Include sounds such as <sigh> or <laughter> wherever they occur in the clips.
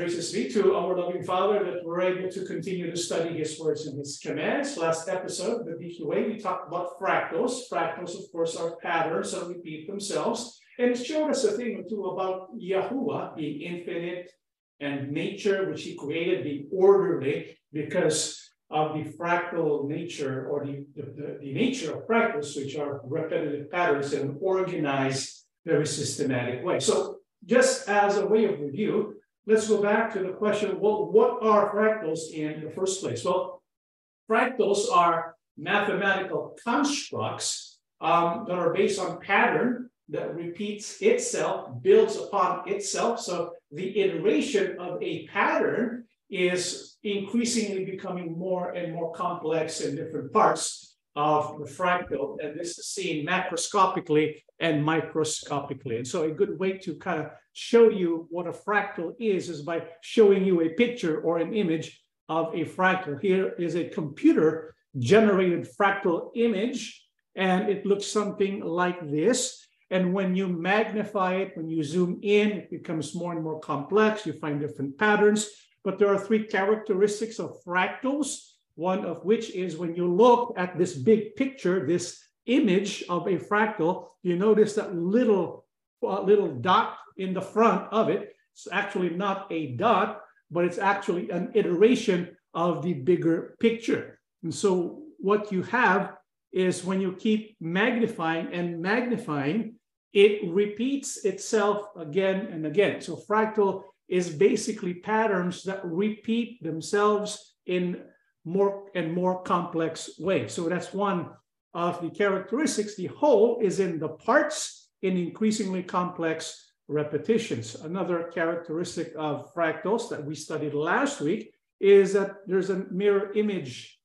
be to our loving Father that we're able to continue to study His words and His commands. Last episode, the BQA, we talked about fractals. Fractals, of course, are patterns that repeat themselves. And it showed us a thing or two about Yahuwah being infinite and nature, which He created, being orderly because of the fractal nature or the, the, the nature of fractals, which are repetitive patterns in an organized, very systematic way. So just as a way of review, let's go back to the question, well, what are fractals in the first place? Well, fractals are mathematical constructs um, that are based on pattern that repeats itself, builds upon itself. So the iteration of a pattern is increasingly becoming more and more complex in different parts of the fractal. And this is seen macroscopically and microscopically. And so a good way to kind of show you what a fractal is, is by showing you a picture or an image of a fractal. Here is a computer generated fractal image, and it looks something like this. And when you magnify it, when you zoom in, it becomes more and more complex. You find different patterns. But there are three characteristics of fractals, one of which is when you look at this big picture, this image of a fractal, you notice that little, uh, little dot in the front of it. It's actually not a dot, but it's actually an iteration of the bigger picture. And so what you have is when you keep magnifying and magnifying, it repeats itself again and again. So fractal is basically patterns that repeat themselves in more and more complex ways. So that's one of the characteristics. The whole is in the parts in increasingly complex repetitions. Another characteristic of fractals that we studied last week is that there's a mirror image.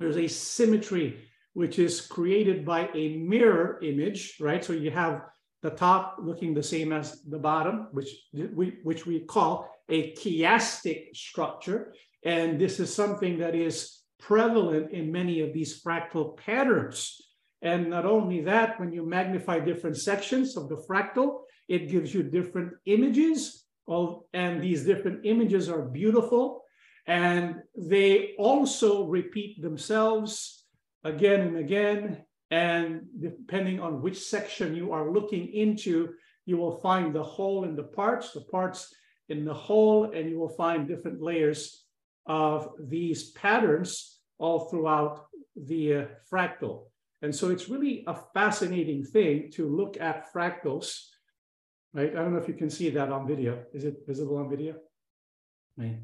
There's a symmetry which is created by a mirror image, right? So you have the top looking the same as the bottom, which we, which we call a chiastic structure. And this is something that is prevalent in many of these fractal patterns. And not only that, when you magnify different sections of the fractal, it gives you different images of, and these different images are beautiful. And they also repeat themselves again and again and depending on which section you are looking into, you will find the whole in the parts, the parts in the whole, and you will find different layers of these patterns all throughout the uh, fractal. And so it's really a fascinating thing to look at fractals, right? I don't know if you can see that on video. Is it visible on video? Right.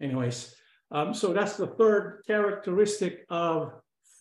Anyways, um, so that's the third characteristic of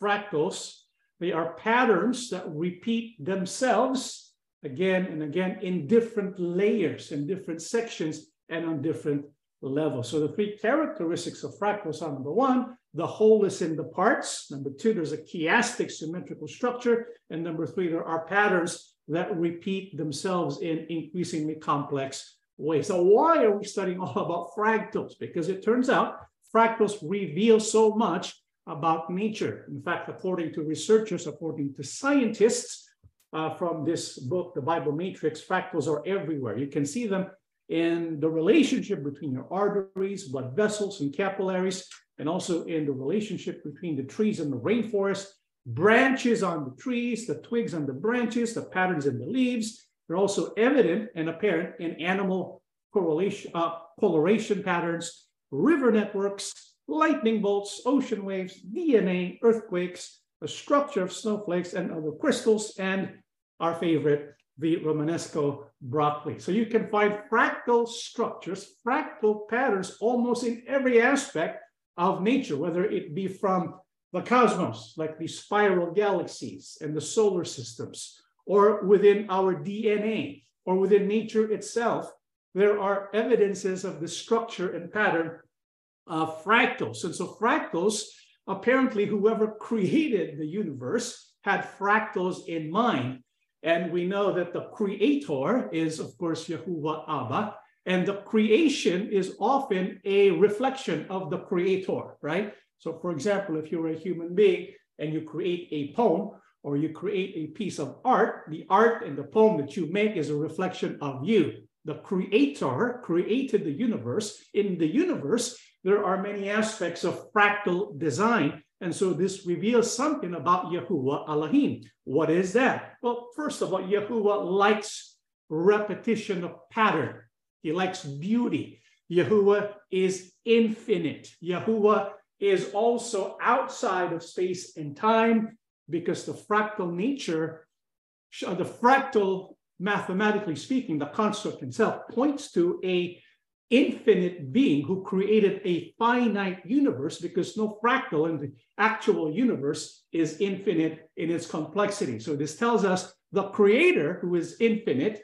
fractals. They are patterns that repeat themselves again and again in different layers, in different sections, and on different levels. So the three characteristics of fractals are number one, the whole is in the parts. Number two, there's a chiastic symmetrical structure. And number three, there are patterns that repeat themselves in increasingly complex ways. So why are we studying all about fractals? Because it turns out fractals reveal so much about nature. In fact, according to researchers, according to scientists uh, from this book, The Bible Matrix, fractals are everywhere. You can see them in the relationship between your arteries, blood vessels, and capillaries, and also in the relationship between the trees and the rainforest, branches on the trees, the twigs on the branches, the patterns in the leaves. They're also evident and apparent in animal correlation, uh, coloration patterns, river networks, lightning bolts, ocean waves, DNA, earthquakes, a structure of snowflakes and other crystals, and our favorite, the Romanesco broccoli. So you can find fractal structures, fractal patterns almost in every aspect of nature, whether it be from the cosmos, like the spiral galaxies and the solar systems, or within our DNA, or within nature itself, there are evidences of the structure and pattern of fractals. And so fractals, apparently whoever created the universe had fractals in mind. And we know that the creator is, of course, Yahuwah Abba, and the creation is often a reflection of the creator, right? So, for example, if you're a human being and you create a poem or you create a piece of art, the art and the poem that you make is a reflection of you. the creator created the universe. In the universe, there are many aspects of fractal design. And so this reveals something about Yahuwah Elohim. What is that? Well, first of all, Yahuwah likes repetition of pattern. He likes beauty. Yahuwah is infinite. Yahuwah is also outside of space and time because the fractal nature, uh, the fractal mathematically speaking, the construct itself points to a infinite being who created a finite universe because no fractal in the actual universe is infinite in its complexity. So this tells us the creator who is infinite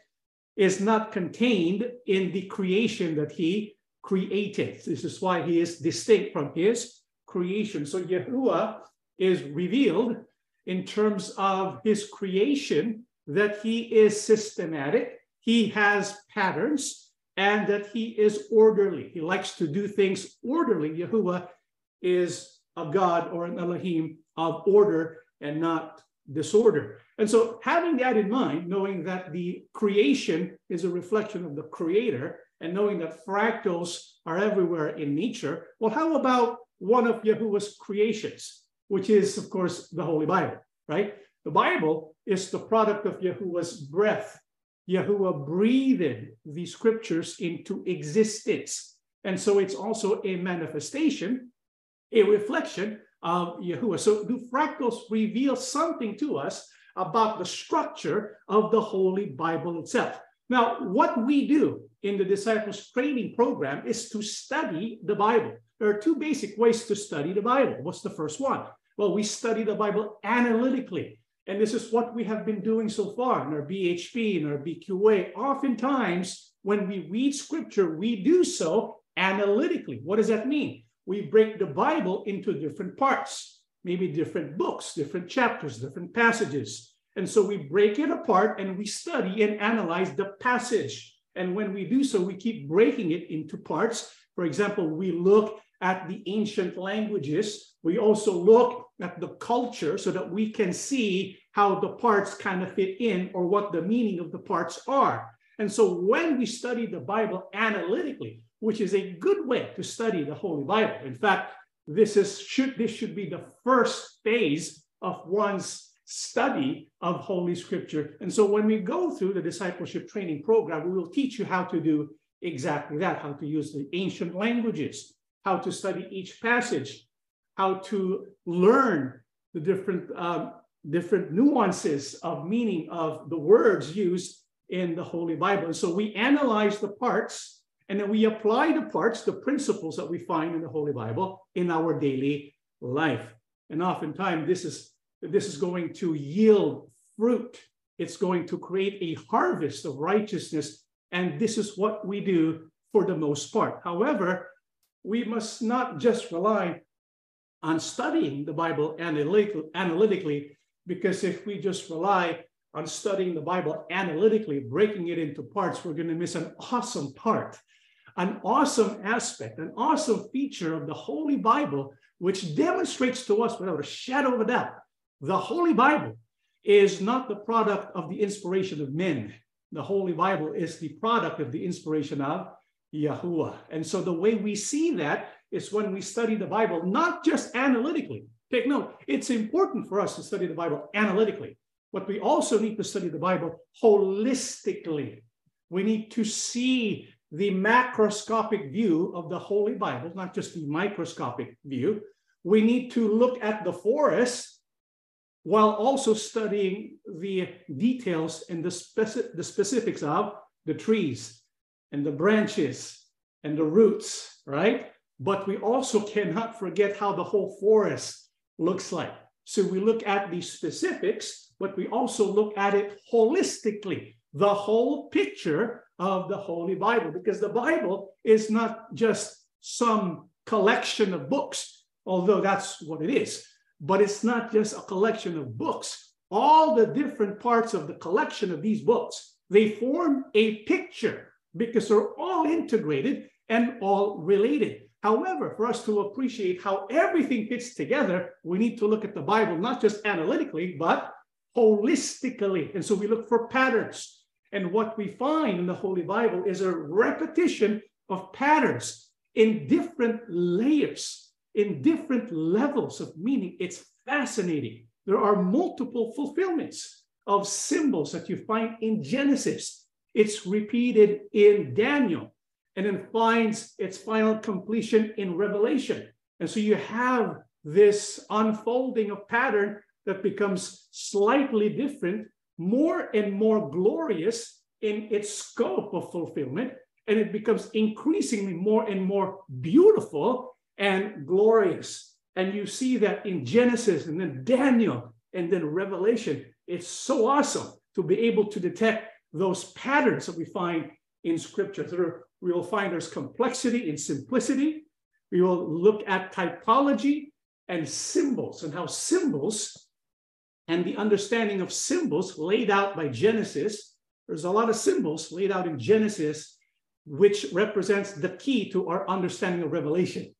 is not contained in the creation that he created. This is why he is distinct from his creation. So Yahuwah is revealed in terms of his creation that he is systematic, he has patterns, and that he is orderly. He likes to do things orderly. Yahuwah is a God or an Elohim of order and not disorder. And so, having that in mind, knowing that the creation is a reflection of the creator, and knowing that fractals are everywhere in nature, well, how about one of Yahuwah's creations, which is, of course, the Holy Bible, right? The Bible is the product of Yahuwah's breath. Yahuwah breathed the scriptures into existence. And so it's also a manifestation, a reflection of Yahuwah. So do fractals reveal something to us about the structure of the Holy Bible itself? Now, what we do in the disciples training program is to study the Bible. There are two basic ways to study the Bible. What's the first one? Well, we study the Bible analytically. And this is what we have been doing so far in our BHP and our BQA. Oftentimes, when we read scripture, we do so analytically. What does that mean? We break the Bible into different parts, maybe different books, different chapters, different passages. And so we break it apart and we study and analyze the passage. And when we do so, we keep breaking it into parts. For example, we look at the ancient languages. We also look at the culture so that we can see how the parts kind of fit in or what the meaning of the parts are. And so when we study the Bible analytically, which is a good way to study the Holy Bible. In fact, this is should this should be the first phase of one's study of Holy Scripture. And so when we go through the discipleship training program, we will teach you how to do exactly that, how to use the ancient languages, how to study each passage, how to learn the different, um, different nuances of meaning of the words used in the Holy Bible. And so we analyze the parts and then we apply the parts, the principles that we find in the Holy Bible in our daily life. And oftentimes this is this is going to yield fruit. It's going to create a harvest of righteousness. And this is what we do for the most part. However, we must not just rely on studying the Bible analytically, because if we just rely on studying the Bible analytically, breaking it into parts, we're going to miss an awesome part, an awesome aspect, an awesome feature of the Holy Bible, which demonstrates to us without a shadow of a doubt the Holy Bible is not the product of the inspiration of men. The Holy Bible is the product of the inspiration of Yahuwah. And so the way we see that is when we study the Bible, not just analytically. Take note, it's important for us to study the Bible analytically, but we also need to study the Bible holistically. We need to see the macroscopic view of the Holy Bible, not just the microscopic view. We need to look at the forest while also studying the details and the, speci- the specifics of the trees and the branches and the roots, right? But we also cannot forget how the whole forest looks like. So we look at the specifics, but we also look at it holistically, the whole picture of the Holy Bible, because the Bible is not just some collection of books, although that's what it is but it's not just a collection of books. All the different parts of the collection of these books, they form a picture because they're all integrated and all related. However, for us to appreciate how everything fits together, we need to look at the Bible not just analytically, but holistically. And so we look for patterns. And what we find in the Holy Bible is a repetition of patterns in different layers, in different levels of meaning. It's fascinating. There are multiple fulfillments of symbols that you find in Genesis. It's repeated in Daniel and then finds its final completion in Revelation. And so you have this unfolding of pattern that becomes slightly different, more and more glorious in its scope of fulfillment, and it becomes increasingly more and more beautiful and glorious. And you see that in Genesis and then Daniel and then Revelation. It's so awesome to be able to detect those patterns that we find in scripture. There, we will find there's complexity in simplicity. We will look at typology and symbols and how symbols and the understanding of symbols laid out by Genesis. There's a lot of symbols laid out in Genesis, which represents the key to our understanding of Revelation.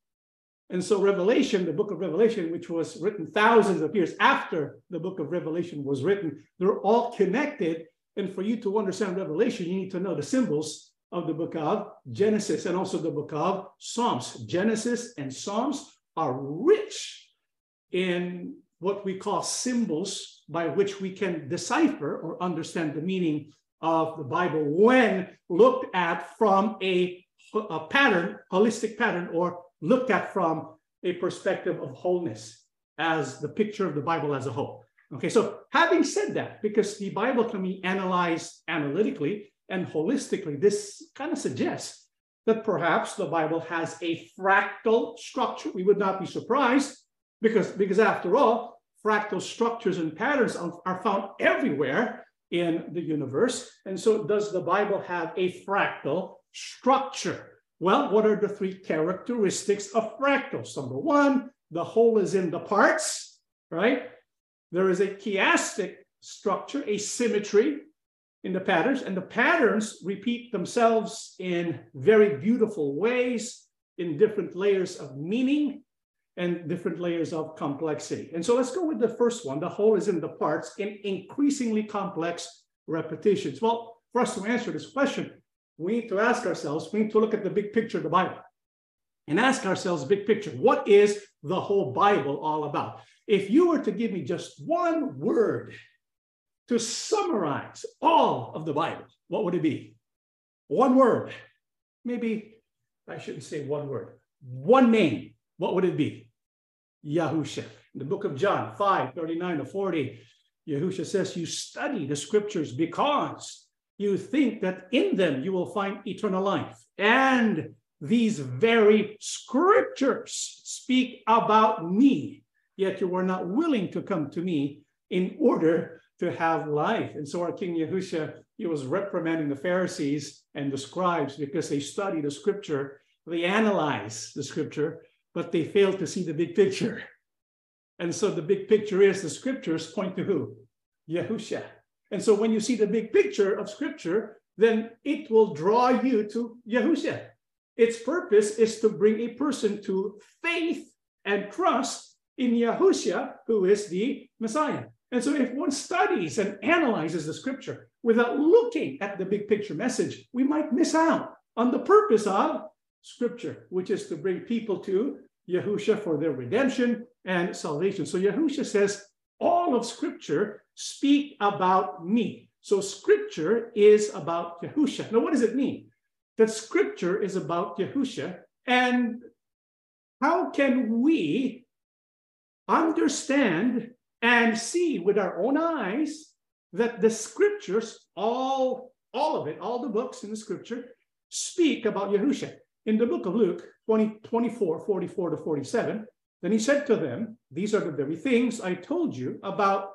And so, Revelation, the book of Revelation, which was written thousands of years after the book of Revelation was written, they're all connected. And for you to understand Revelation, you need to know the symbols of the book of Genesis and also the book of Psalms. Genesis and Psalms are rich in what we call symbols by which we can decipher or understand the meaning of the Bible when looked at from a, a pattern, holistic pattern, or looked at from a perspective of wholeness as the picture of the Bible as a whole. Okay, so having said that, because the Bible can be analyzed analytically and holistically, this kind of suggests that perhaps the Bible has a fractal structure. We would not be surprised because, because after all, fractal structures and patterns are found everywhere in the universe. And so, does the Bible have a fractal structure? Well, what are the three characteristics of fractals? Number one, the whole is in the parts, right? There is a chiastic structure, a symmetry in the patterns, and the patterns repeat themselves in very beautiful ways in different layers of meaning and different layers of complexity. And so let's go with the first one. The whole is in the parts in increasingly complex repetitions. Well, for us to answer this question, we need to ask ourselves, we need to look at the big picture of the Bible and ask ourselves, big picture, what is the whole Bible all about? If you were to give me just one word to summarize all of the Bible, what would it be? One word. Maybe I shouldn't say one word, one name what would it be? Yahusha. In the book of John 5 39 to 40, Yahusha says, You study the scriptures because you think that in them you will find eternal life. And these very scriptures speak about me, yet you were not willing to come to me in order to have life. And so our King Yahusha, he was reprimanding the Pharisees and the scribes because they study the scripture, they analyze the scripture, but they fail to see the big picture. And so the big picture is the scriptures point to who? Yahusha. And so when you see the big picture of scripture, then it will draw you to Yahusha. Its purpose is to bring a person to faith and trust in Yahusha, who is the Messiah. And so if one studies and analyzes the scripture without looking at the big picture message, we might miss out on the purpose of scripture, which is to bring people to Yahusha for their redemption and salvation. So Yahusha says, all of scripture speak about me. So scripture is about Yahusha. Now, what does it mean? That scripture is about Yahusha. And how can we understand and see with our own eyes that the scriptures, all, all of it, all the books in the scripture, speak about Yahusha? in the book of Luke 20, 24, 44 to 47, then he said to them, These are the very things I told you about,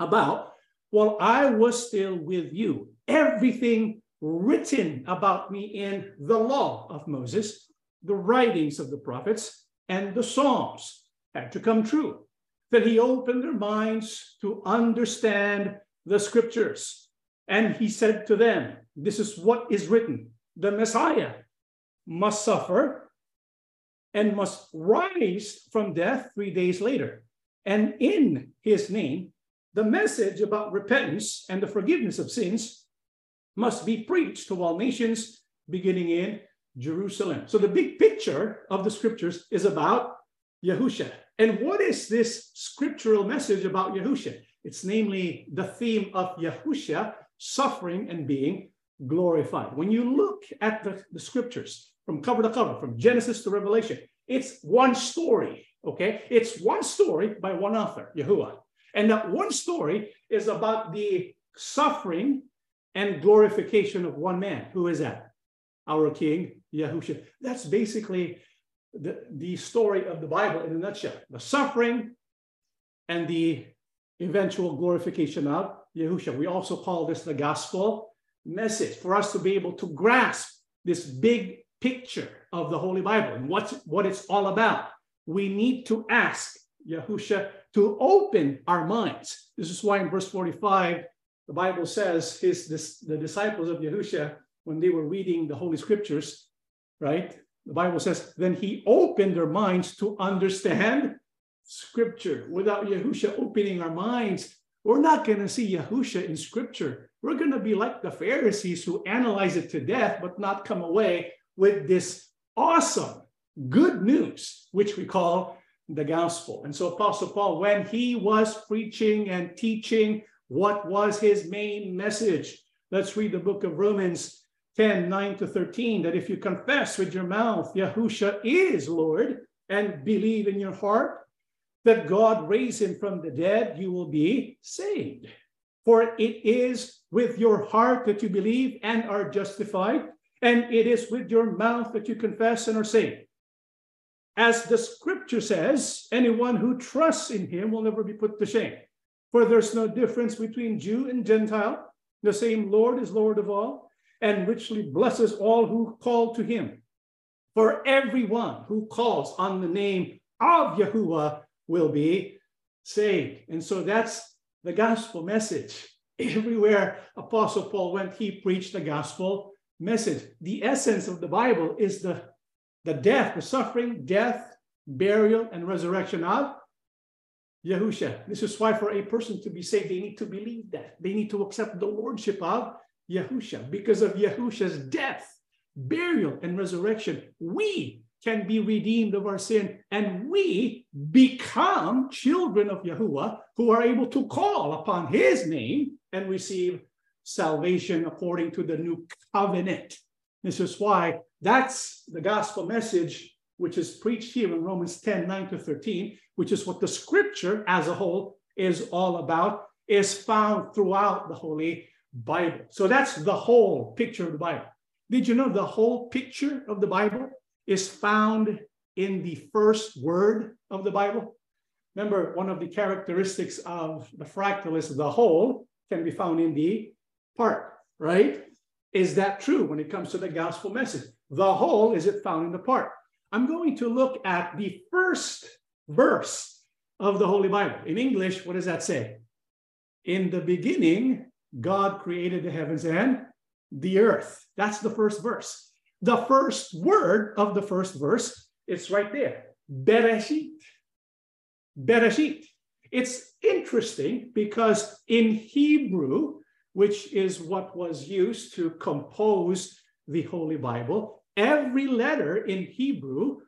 about while I was still with you. Everything written about me in the law of Moses, the writings of the prophets, and the Psalms had to come true. That he opened their minds to understand the scriptures. And he said to them, This is what is written the Messiah must suffer and must rise from death three days later. And in his name, the message about repentance and the forgiveness of sins must be preached to all nations, beginning in Jerusalem. So the big picture of the scriptures is about Yahusha. And what is this scriptural message about Yahusha? It's namely the theme of Yahusha suffering and being glorified. When you look at the, the scriptures from cover to cover, from Genesis to Revelation, it's one story, okay? It's one story by one author, Yahuwah. And that one story is about the suffering and glorification of one man. Who is that? Our King, Yahusha. That's basically the, the story of the Bible in a nutshell. The suffering and the eventual glorification of Yahusha. We also call this the gospel message for us to be able to grasp this big picture of the Holy Bible and what's, what it's all about. We need to ask Yahusha to open our minds. This is why in verse 45, the Bible says his this, the disciples of Yahusha, when they were reading the Holy Scriptures, right? The Bible says, then he opened their minds to understand Scripture. Without Yahusha opening our minds, we're not going to see Yahusha in Scripture. We're going to be like the Pharisees who analyze it to death, but not come away with this awesome good news, which we call the gospel. And so, Apostle Paul, when he was preaching and teaching, what was his main message? Let's read the book of Romans 10 9 to 13. That if you confess with your mouth, Yahusha is Lord, and believe in your heart that God raised him from the dead, you will be saved. For it is with your heart that you believe and are justified, and it is with your mouth that you confess and are saved. As the scripture says, anyone who trusts in him will never be put to shame. For there's no difference between Jew and Gentile. The same Lord is Lord of all, and richly blesses all who call to him. For everyone who calls on the name of Yahuwah will be saved. And so that's the gospel message. <laughs> Everywhere Apostle Paul went, he preached the gospel message. The essence of the Bible is the, the death, the suffering, death, burial, and resurrection of Yahusha. This is why for a person to be saved, they need to believe that. They need to accept the lordship of Yahusha. Because of Yahusha's death, burial, and resurrection, we can be redeemed of our sin, and we become children of Yahuwah who are able to call upon his name and receive salvation according to the new covenant. This is why that's the gospel message which is preached here in Romans 10 9 to 13, which is what the scripture as a whole is all about, is found throughout the Holy Bible. So that's the whole picture of the Bible. Did you know the whole picture of the Bible is found in the first word of the Bible. Remember, one of the characteristics of the fractal is the whole can be found in the part, right? Is that true when it comes to the gospel message? The whole is it found in the part. I'm going to look at the first verse of the Holy Bible. In English, what does that say? In the beginning, God created the heavens and the earth. That's the first verse. The first word of the first verse, it's right there. Bereshit. Bereshit. It's interesting because in Hebrew, which is what was used to compose the Holy Bible, every letter in Hebrew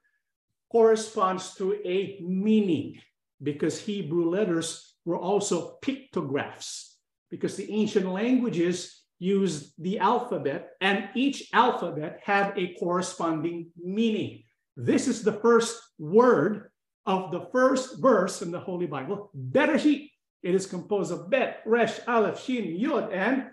corresponds to a meaning because Hebrew letters were also pictographs because the ancient languages used the alphabet, and each alphabet had a corresponding meaning. This is the first word of the first verse in the Holy Bible, Bereshit. It is composed of Bet, Resh, Aleph, Shin, Yod, and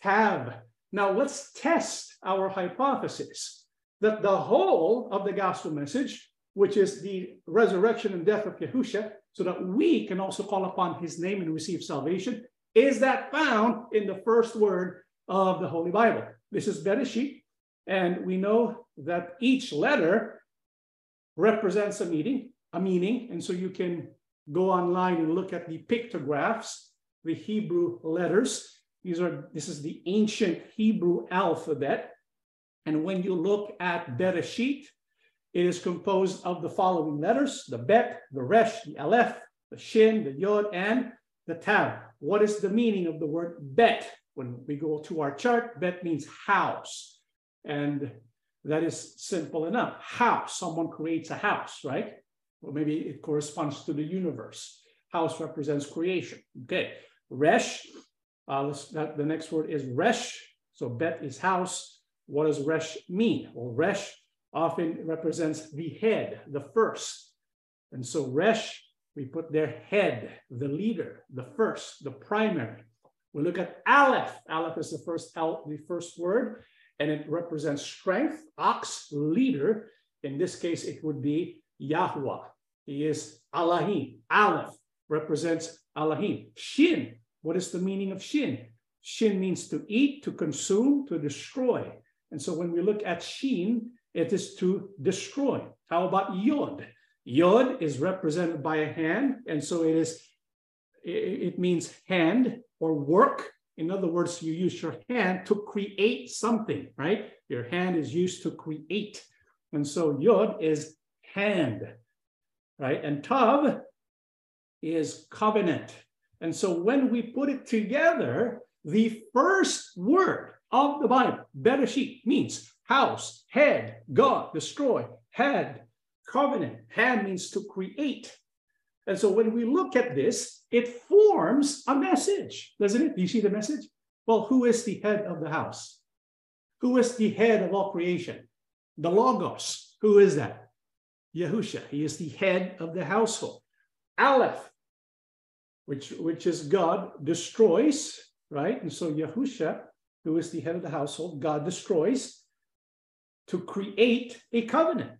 Tav. Now let's test our hypothesis that the whole of the gospel message, which is the resurrection and death of Yahusha, so that we can also call upon his name and receive salvation, is that found in the first word of the Holy Bible. This is Bereshit, and we know that each letter represents a meaning, a meaning, and so you can go online and look at the pictographs, the Hebrew letters. These are this is the ancient Hebrew alphabet, and when you look at Bereshit, it is composed of the following letters: the Bet, the Resh, the Aleph, the Shin, the Yod, and the Tav. What is the meaning of the word Bet? When we go to our chart, Bet means house. And that is simple enough. House, someone creates a house, right? Or maybe it corresponds to the universe. House represents creation. Okay. Resh, uh, that, the next word is resh. So bet is house. What does resh mean? Well, resh often represents the head, the first. And so resh, we put their head, the leader, the first, the primary. We look at aleph. Aleph is the first the first word, and it represents strength, ox, leader. In this case, it would be Yahuwah. He is Elohim. Aleph represents Elohim. Shin, what is the meaning of shin? Shin means to eat, to consume, to destroy. And so when we look at shin, it is to destroy. How about yod? Yod is represented by a hand, and so it is. It means hand or work. In other words, you use your hand to create something, right? Your hand is used to create, and so yod is hand, right? And tav is covenant. And so when we put it together, the first word of the Bible, Bereshit, means house, head, God, destroy, head, covenant. Hand means to create. And so when we look at this, it forms a message, doesn't it? Do you see the message? Well, who is the head of the house? Who is the head of all creation? The Logos. Who is that? Yahusha. He is the head of the household. Aleph, which, which is God, destroys, right? And so Yahusha, who is the head of the household, God destroys to create a covenant.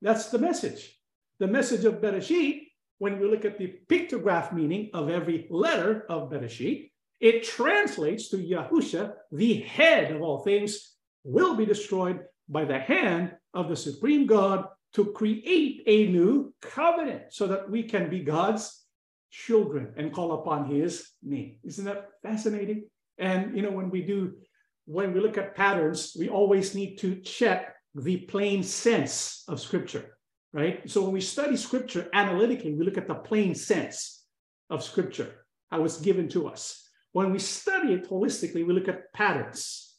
That's the message. The message of Bereshit, when we look at the pictograph meaning of every letter of Bereshit, it translates to Yahusha, the head of all things, will be destroyed by the hand of the supreme God to create a new covenant so that we can be God's children and call upon his name. Isn't that fascinating? And you know, when we do, when we look at patterns, we always need to check the plain sense of scripture, right? So when we study scripture analytically, we look at the plain sense of scripture, how it's given to us. When we study it holistically, we look at patterns,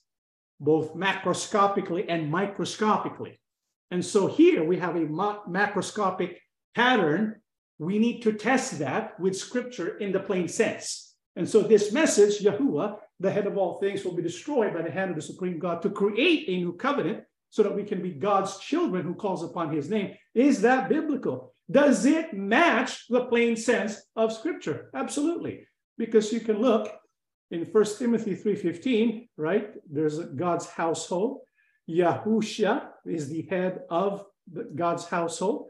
both macroscopically and microscopically. And so here we have a macroscopic pattern. We need to test that with scripture in the plain sense. And so this message, Yahuwah, the head of all things, will be destroyed by the hand of the supreme God to create a new covenant so that we can be God's children who calls upon his name. Is that biblical? Does it match the plain sense of scripture? Absolutely. Because you can look in First Timothy 3:15, right? There's God's household. Yahusha is the head of God's household.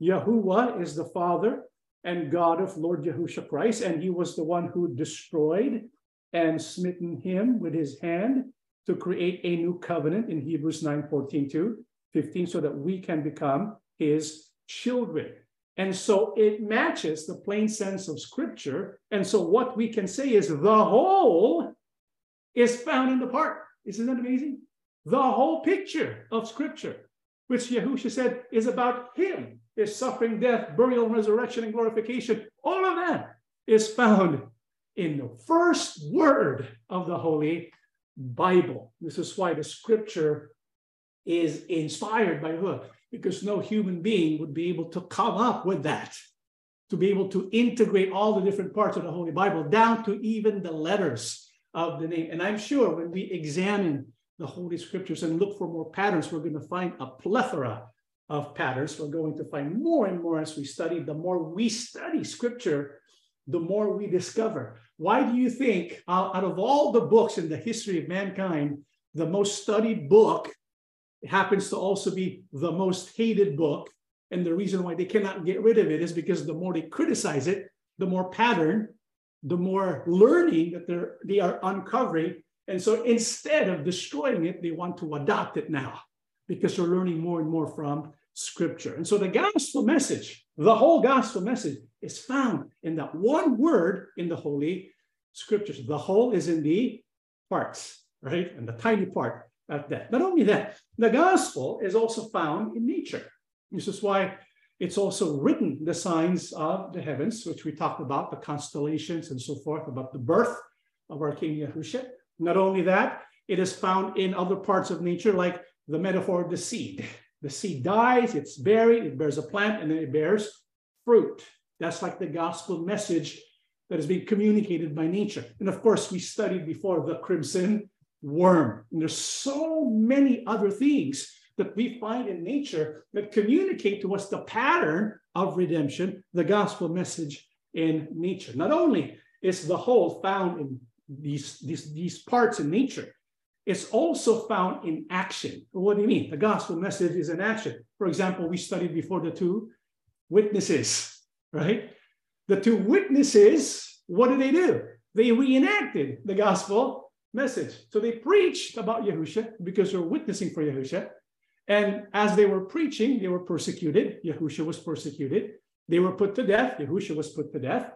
Yahuwah is the father and God of Lord Yahusha Christ, and he was the one who destroyed and smitten him with his hand to create a new covenant in Hebrews 9 14 to 15, so that we can become his children. And so it matches the plain sense of scripture. And so what we can say is the whole is found in the part. Isn't that amazing? The whole picture of scripture, which Yahusha said is about him, his suffering, death, burial, resurrection, and glorification. All of that is found in the first word of the Holy Bible. This is why the scripture is inspired by who? Because no human being would be able to come up with that, to be able to integrate all the different parts of the Holy Bible, down to even the letters of the name. And I'm sure when we examine the Holy Scriptures and look for more patterns, we're going to find a plethora of patterns. We're going to find more and more as we study. The more we study Scripture, the more we discover. Why do you think, uh, out of all the books in the history of mankind, the most studied book happens to also be the most hated book? And the reason why they cannot get rid of it is because the more they criticize it, the more pattern, the more learning that they're, they are uncovering. And so instead of destroying it, they want to adopt it now because they're learning more and more from scripture. And so the gospel message, the whole gospel message is found in that one word in the Holy Scriptures. The whole is in the parts, right? And the tiny part at that. Not only that, the gospel is also found in nature. This is why it's also written the signs of the heavens, which we talked about, the constellations and so forth, about the birth of our King Yahushua. Not only that, it is found in other parts of nature, like the metaphor of the seed. The seed dies, it's buried, it bears a plant, and then it bears fruit. That's like the gospel message that is being communicated by nature. And of course, we studied before the crimson worm. And there's so many other things that we find in nature that communicate to us the pattern of redemption, the gospel message in nature. Not only is the whole found in these, these, these parts in nature, it's also found in action. What do you mean? The gospel message is in action. For example, we studied before the two witnesses, right? The two witnesses, what did they do? They reenacted the gospel message. So they preached about Yahusha because they're witnessing for Yahusha. And as they were preaching, they were persecuted. Yahusha was persecuted. They were put to death. Yahusha was put to death,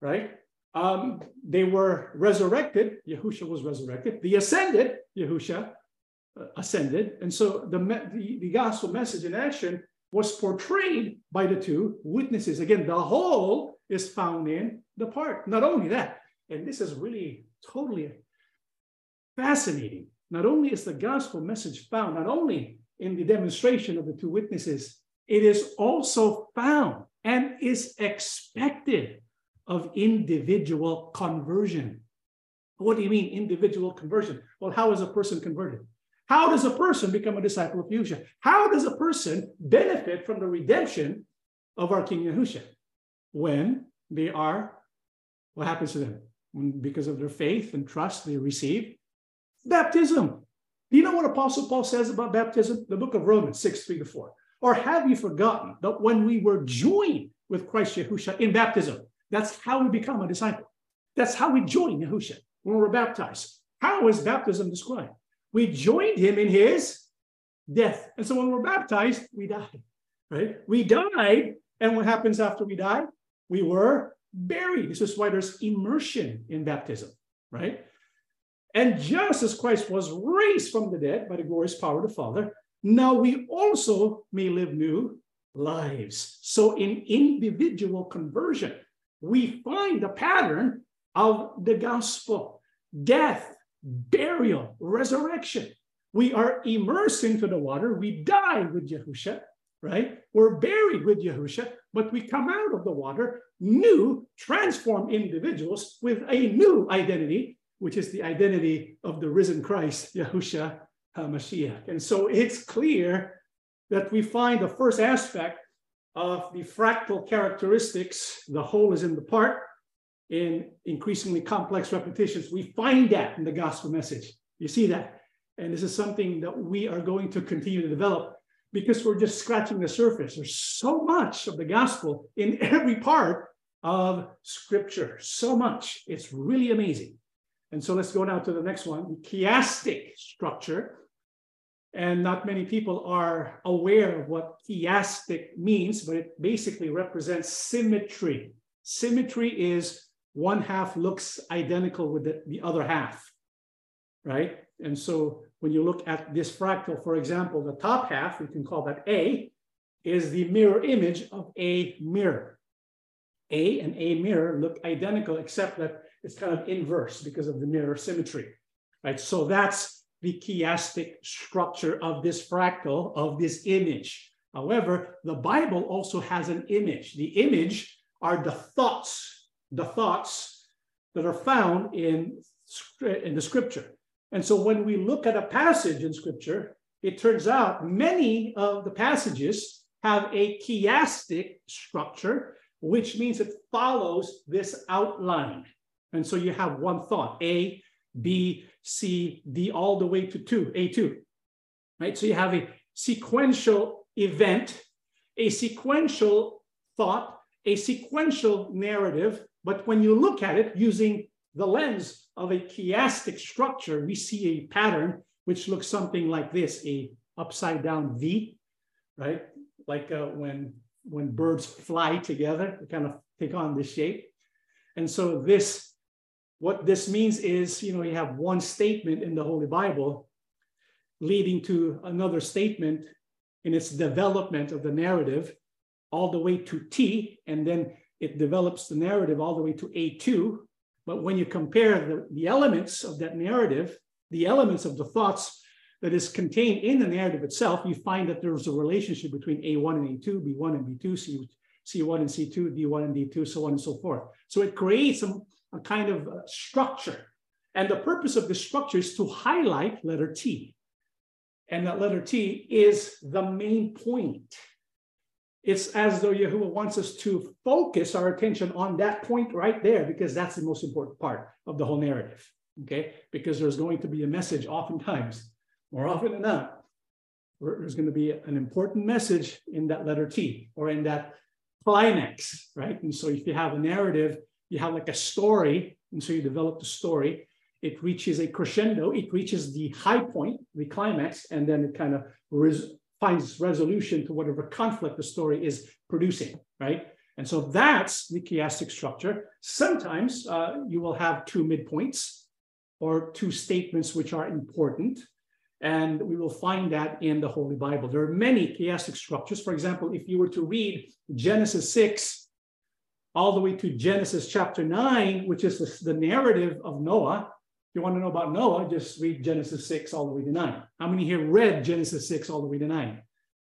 right? Um, they were resurrected. Yahusha was resurrected. They ascended. Yahusha uh, ascended. And so the, the, the gospel message in action was portrayed by the two witnesses. Again, the whole is found in the part. Not only that, and this is really totally fascinating. Not only is the gospel message found, not only in the demonstration of the two witnesses, it is also found and is expected of individual conversion. What do you mean, individual conversion? Well, how is a person converted? How does a person become a disciple of Yahushua? How does a person benefit from the redemption of our King Yahushua? When they are, what happens to them? Because of their faith and trust they receive baptism. Do you know what Apostle Paul says about baptism? The book of Romans 6, 3 to 4. Or have you forgotten that when we were joined with Christ Yahushua in baptism, that's how we become a disciple. That's how we join Yahushua when we're baptized. How is baptism described? We joined him in his death. And so when we're baptized, we die, right? We died. And what happens after we die? We were buried. This is why there's immersion in baptism, right? And just as Christ was raised from the dead by the glorious power of the Father, now we also may live new lives. So in individual conversion, we find the pattern of the gospel death, burial, resurrection. We are immersed into the water. We die with Yahusha, right? We're buried with Yahusha, but we come out of the water new, transformed individuals with a new identity which is the identity of the risen Christ, Yahusha HaMashiach. And so it's clear that we find the first aspect of the fractal characteristics, the whole is in the part, in increasingly complex repetitions. We find that in the gospel message. You see that? And this is something that we are going to continue to develop because we're just scratching the surface. There's so much of the gospel in every part of scripture, so much. It's really amazing. And so let's go now to the next one, chiastic structure. And not many people are aware of what chiastic means, but it basically represents symmetry. Symmetry is one half looks identical with the, the other half, right? And so when you look at this fractal, for example, the top half, we can call that A, is the mirror image of a mirror. A and A mirror look identical, except that it's kind of inverse because of the mirror symmetry, right? So that's the chiastic structure of this fractal, of this image. However, the Bible also has an image. The image are the thoughts, the thoughts that are found in, in the scripture. And so when we look at a passage in scripture, it turns out many of the passages have a chiastic structure, which means it follows this outline. And so you have one thought, A, B, C, D, all the way to two, A2, right? So you have a sequential event, a sequential thought, a sequential narrative. But when you look at it using the lens of a chiastic structure, we see a pattern which looks something like this, a upside down V, right? Like uh, when, when birds fly together, they kind of take on this shape. And so this what this means is, you know, you have one statement in the Holy Bible leading to another statement in its development of the narrative all the way to T, and then it develops the narrative all the way to A2, But when you compare the, the elements of that narrative, the elements of the thoughts that is contained in the narrative itself, you find that there's a relationship between A1 and A2, B1 and B2, C, C1 and C2, D1 and D2, so on and so forth. So it creates a, a kind of uh, structure. And the purpose of this structure is to highlight letter T. And that letter T is the main point. It's as though Yahuwah wants us to focus our attention on that point right there, because that's the most important part of the whole narrative. Okay, because there's going to be a message oftentimes more often than not, there's going to be an important message in that letter T or in that climax, right? And so if you have a narrative, you have like a story, and so you develop the story, it reaches a crescendo, it reaches the high point, the climax, and then it kind of res- finds resolution to whatever conflict the story is producing, right? And so that's the chiastic structure. Sometimes uh, you will have two midpoints or two statements which are important. And we will find that in the Holy Bible. There are many chiastic structures. For example, if you were to read Genesis 6 all the way to Genesis chapter 9, which is the, the narrative of Noah, if you want to know about Noah, just read Genesis 6 all the way to 9. How many here read Genesis 6 all the way to 9?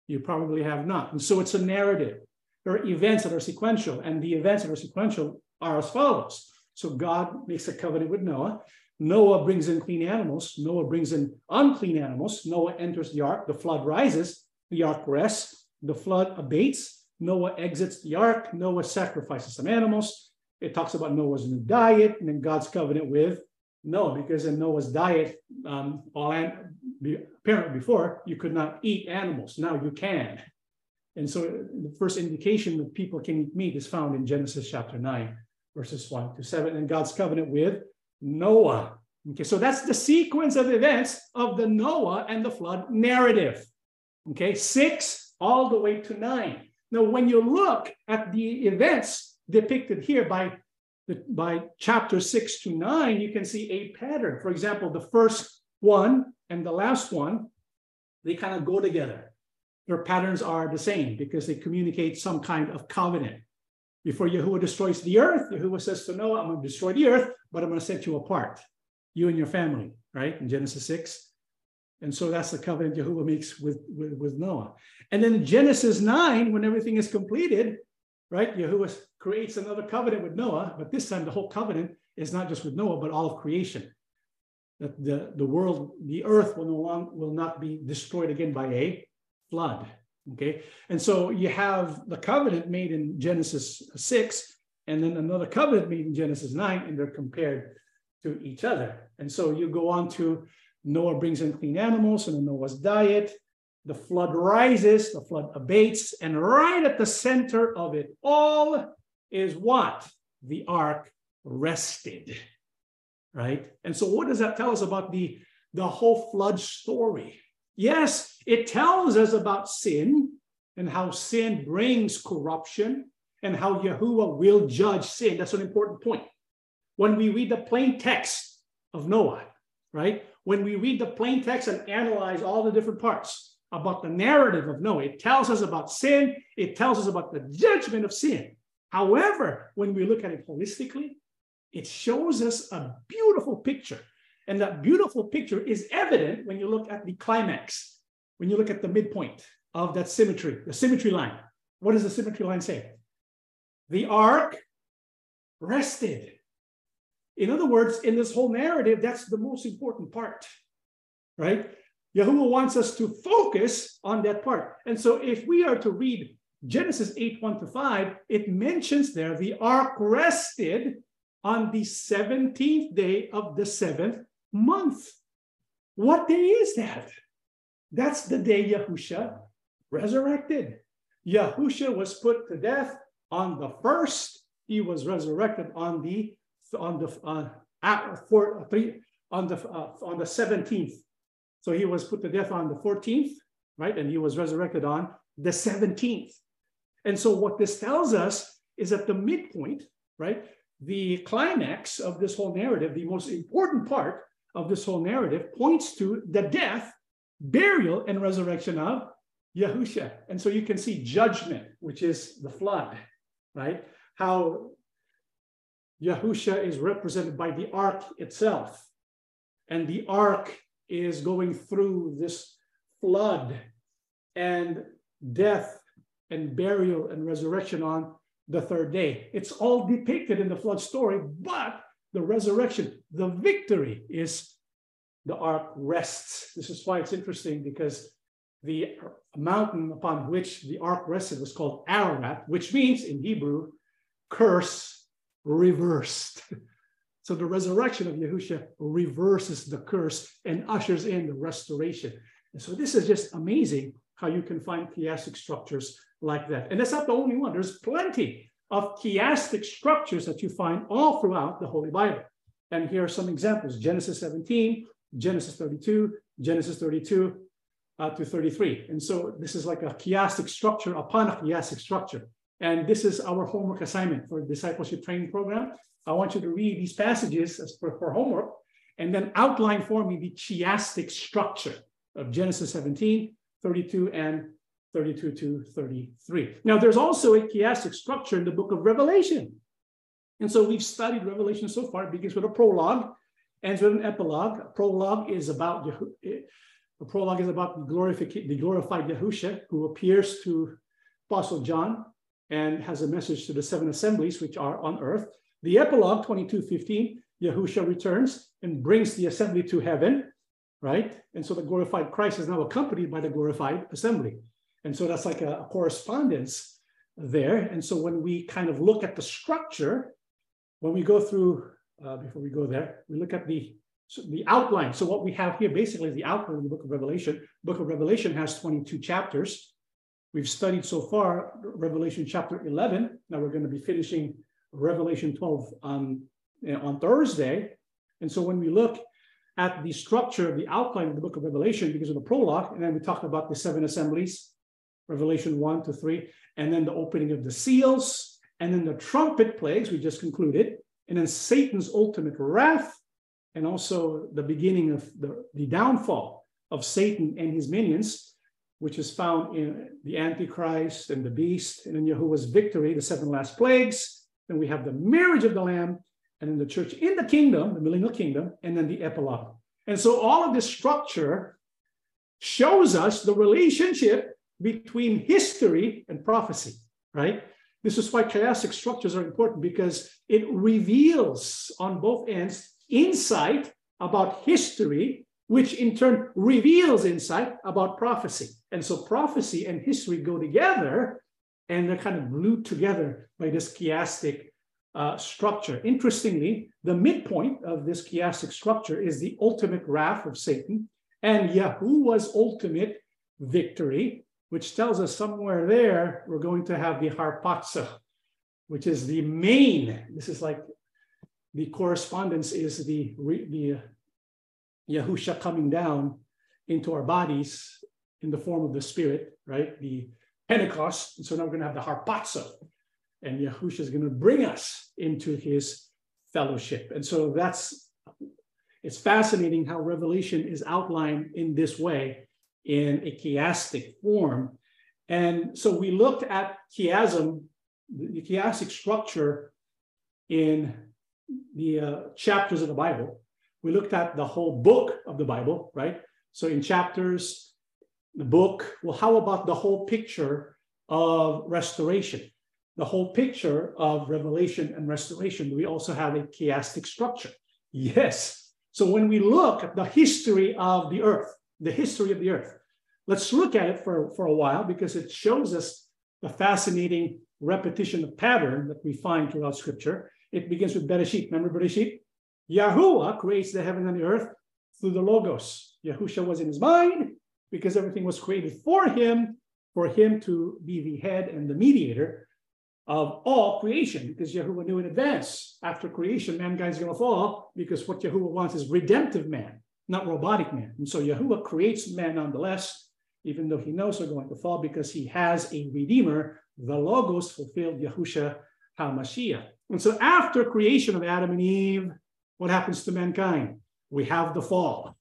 You probably have not. And so it's a narrative. There are events that are sequential, and the events that are sequential are as follows. So God makes a covenant with Noah. Noah brings in clean animals. Noah brings in unclean animals. Noah enters the ark. The flood rises. The ark rests. The flood abates. Noah exits the ark. Noah sacrifices some animals. It talks about Noah's new diet and then God's covenant with Noah, because in Noah's diet, um, all an- apparently before you could not eat animals. Now you can. And so the first indication that people can eat meat is found in Genesis chapter 9, verses 1 to 7, and God's covenant with Noah. Okay, so that's the sequence of events of the Noah and the flood narrative. Okay, six all the way to nine. Now, when you look at the events depicted here by, by chapter six to nine, you can see a pattern. For example, the first one and the last one, they kind of go together. Their patterns are the same because they communicate some kind of covenant. Before Yahuwah destroys the earth, Yahuwah says to Noah, I'm going to destroy the earth, but I'm going to set you apart, you and your family, right? In Genesis 6. And so that's the covenant Yahuwah makes with, with, with Noah. And then Genesis 9, when everything is completed, right, Yahuwah creates another covenant with Noah, but this time the whole covenant is not just with Noah, but all of creation. That the, the world, the earth will no longer will not be destroyed again by a flood. Okay. And so you have the covenant made in Genesis 6, and then another covenant made in Genesis 9, and they're compared to each other. And so you go on to Noah brings in clean animals and Noah's diet. The flood rises, the flood abates, and right at the center of it all is what? The ark rested. Right? And so, what does that tell us about the, the whole flood story? Yes, it tells us about sin and how sin brings corruption and how Yahuwah will judge sin. That's an important point. When we read the plain text of Noah, right? When we read the plain text and analyze all the different parts about the narrative of Noah, it tells us about sin, it tells us about the judgment of sin. However, when we look at it holistically, it shows us a beautiful picture and that beautiful picture is evident when you look at the climax, when you look at the midpoint of that symmetry, the symmetry line. What does the symmetry line say? The ark rested. In other words, in this whole narrative, that's the most important part, right? Yahuwah wants us to focus on that part. And so if we are to read Genesis 8, 1 to 5, it mentions there the ark rested on the 17th day of the seventh month. What day is that? That's the day Yahusha resurrected. Yahusha was put to death on the first. He was resurrected on the on the uh, four, three, on the uh, on the 17th. So he was put to death on the 14th, right? And he was resurrected on the 17th. And so what this tells us is at the midpoint, right? The climax of this whole narrative, the most important part of this whole narrative points to the death, burial, and resurrection of Yahusha. And so you can see judgment, which is the flood, right? How Yahusha is represented by the ark itself. And the ark is going through this flood and death and burial and resurrection on the third day. It's all depicted in the flood story, but the resurrection, the victory is the ark rests. This is why it's interesting because the mountain upon which the ark rested was called Ararat, which means in Hebrew, curse reversed. so the resurrection of Yahusha reverses the curse and ushers in the restoration. And so this is just amazing how you can find chiastic structures like that. And that's not the only one. There's plenty of chiastic structures that you find all throughout the Holy Bible. And here are some examples. Genesis 17, Genesis 32, Genesis 32 uh, to 33. And so this is like a chiastic structure upon a chiastic structure. And this is our homework assignment for discipleship training program. I want you to read these passages as for, for homework and then outline for me the chiastic structure of Genesis 17, 32, and 32 to 33. Now, there's also a chiastic structure in the book of Revelation. And so we've studied Revelation so far. It begins with a prologue, ends with an epilogue. A prologue is about the prologue is about the, the glorified Yahusha, who appears to Apostle John and has a message to the seven assemblies which are on earth. The epilogue, 22 15, Yahusha returns and brings the assembly to heaven, right? And so the glorified Christ is now accompanied by the glorified assembly. And so that's like a, a correspondence there. And so when we kind of look at the structure, when we go through, uh, before we go there, we look at the so the outline. So what we have here basically is the outline of the book of Revelation. book of Revelation has 22 chapters. We've studied so far Revelation chapter 11. Now we're going to be finishing Revelation 12 on, eh, on Thursday. And so when we look at the structure, the outline of the book of Revelation, because of the prologue, and then we talked about the seven assemblies, Revelation 1 to 3, and then the opening of the seals, and then the trumpet plagues, we just concluded, and then Satan's ultimate wrath, and also the beginning of the, the downfall of Satan and his minions, which is found in the Antichrist and the beast, and then Yahuwah's victory, the seven last plagues. Then we have the marriage of the Lamb, and then the church in the kingdom, the millennial kingdom, and then the epilogue. And so all of this structure shows us the relationship between history and prophecy, right? This is why chiastic structures are important because it reveals on both ends insight about history, which in turn reveals insight about prophecy. And so prophecy and history go together and they're kind of glued together by this chiastic uh, structure. Interestingly, the midpoint of this chiastic structure is the ultimate wrath of Satan and Yahuwah's ultimate victory, which tells us somewhere there we're going to have the harpazo, which is the main. This is like the correspondence is the, the Yahusha coming down into our bodies in the form of the Spirit, right? The Pentecost. And so now we're going to have the harpazo, and Yahusha is going to bring us into his fellowship. And so that's it's fascinating how Revelation is outlined in this way in a chiastic form. And so we looked at chiasm, the chiastic structure in the uh, chapters of the Bible. We looked at the whole book of the Bible, right? So in chapters, the book, well, how about the whole picture of restoration? The whole picture of revelation and restoration. We also have a chiastic structure? Yes. So when we look at the history of the earth, the history of the earth, let's look at it for, for a while because it shows us the fascinating repetition of pattern that we find throughout scripture. It begins with Bereshit. Remember Bereshit? Yahuwah creates the heaven and the earth through the Logos. Yahusha was in his mind because everything was created for him, for him to be the head and the mediator of all creation, because Yahuwah knew in advance after creation, mankind's going to fall, because what Yahuwah wants is redemptive man, not robotic man. And so Yahuwah creates man nonetheless, even though he knows they're going to fall, because he has a redeemer. The Logos fulfilled Yahusha HaMashiach. And so after creation of Adam and Eve, what happens to mankind? We have the fall,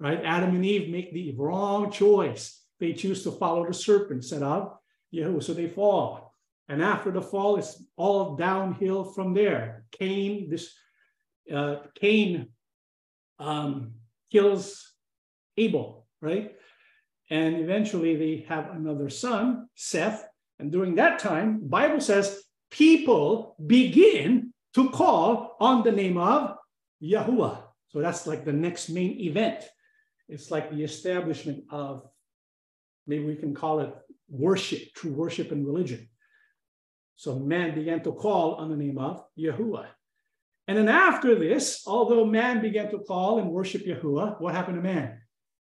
right? Adam and Eve make the wrong choice. They choose to follow the serpent set out. Yahuwah, so they fall. And after the fall, it's all downhill from there. Cain, this uh, Cain um, kills Abel, right? And eventually they have another son, Seth. And during that time, Bible says people begin to call on the name of Yahuwah. So that's like the next main event. It's like the establishment of, maybe we can call it worship, true worship and religion. So man began to call on the name of Yahuwah. And then after this, although man began to call and worship Yahuwah, what happened to man?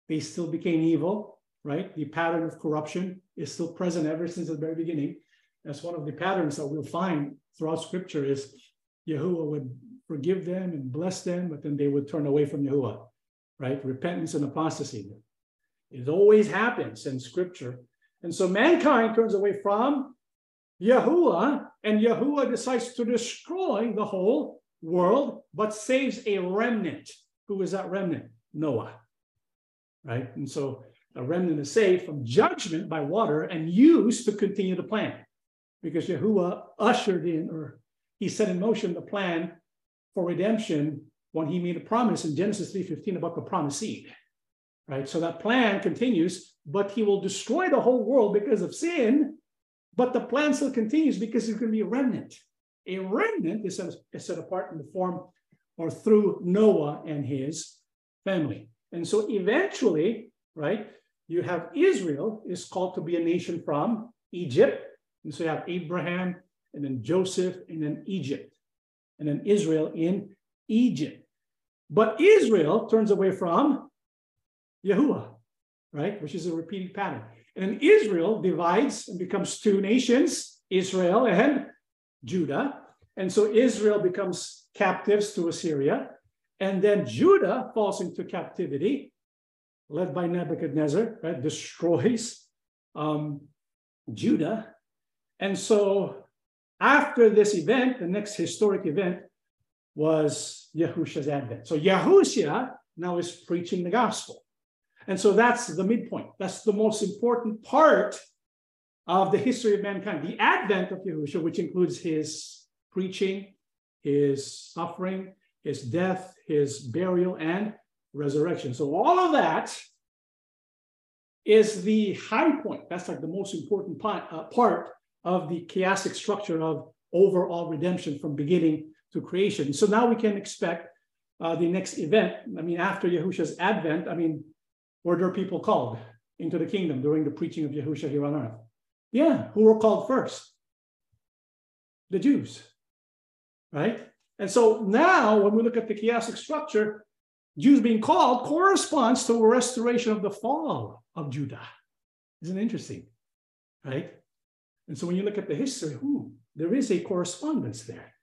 They still became evil, right? The pattern of corruption is still present ever since the very beginning. That's one of the patterns that we'll find throughout scripture is Yahuwah would forgive them and bless them, but then they would turn away from Yahuwah, right? Repentance and apostasy. It always happens in scripture. And so mankind turns away from Yahuwah, and Yahuwah decides to destroy the whole world, but saves a remnant. Who is that remnant? Noah. Right? And so a remnant is saved from judgment by water and used to continue the plan. Because Yahuwah ushered in, or he set in motion the plan for redemption when he made a promise in Genesis 3:15 about the promised seed. Right? So that plan continues, but he will destroy the whole world because of sin. But the plan still continues because there's going to be a remnant. A remnant is set, is set apart in the form or through Noah and his family. And so eventually, right, you have Israel is called to be a nation from Egypt. And so you have Abraham and then Joseph and then Egypt and then Israel in Egypt. But Israel turns away from Yahuwah, right, which is a repeating pattern. And then Israel divides and becomes two nations, Israel and Judah. And so Israel becomes captives to Assyria. And then Judah falls into captivity, led by Nebuchadnezzar, right? Destroys um, Judah. And so after this event, the next historic event was Yahushua's advent. So Yahushua now is preaching the gospel. And so that's the midpoint. That's the most important part of the history of mankind. The advent of Yahushua, which includes his preaching, his suffering, his death, his burial, and resurrection. So all of that is the high point. That's like the most important part, uh, part of the chiastic structure of overall redemption from beginning to creation. So now we can expect uh, the next event. I mean, after Yahushua's advent, I mean, were there people called into the kingdom during the preaching of Yahushua here on earth? Yeah, who were called first? The Jews, right? And so now, when we look at the chiastic structure, Jews being called corresponds to a restoration of the fall of Judah. Isn't interesting? Right? And so when you look at the history, there is a correspondence there.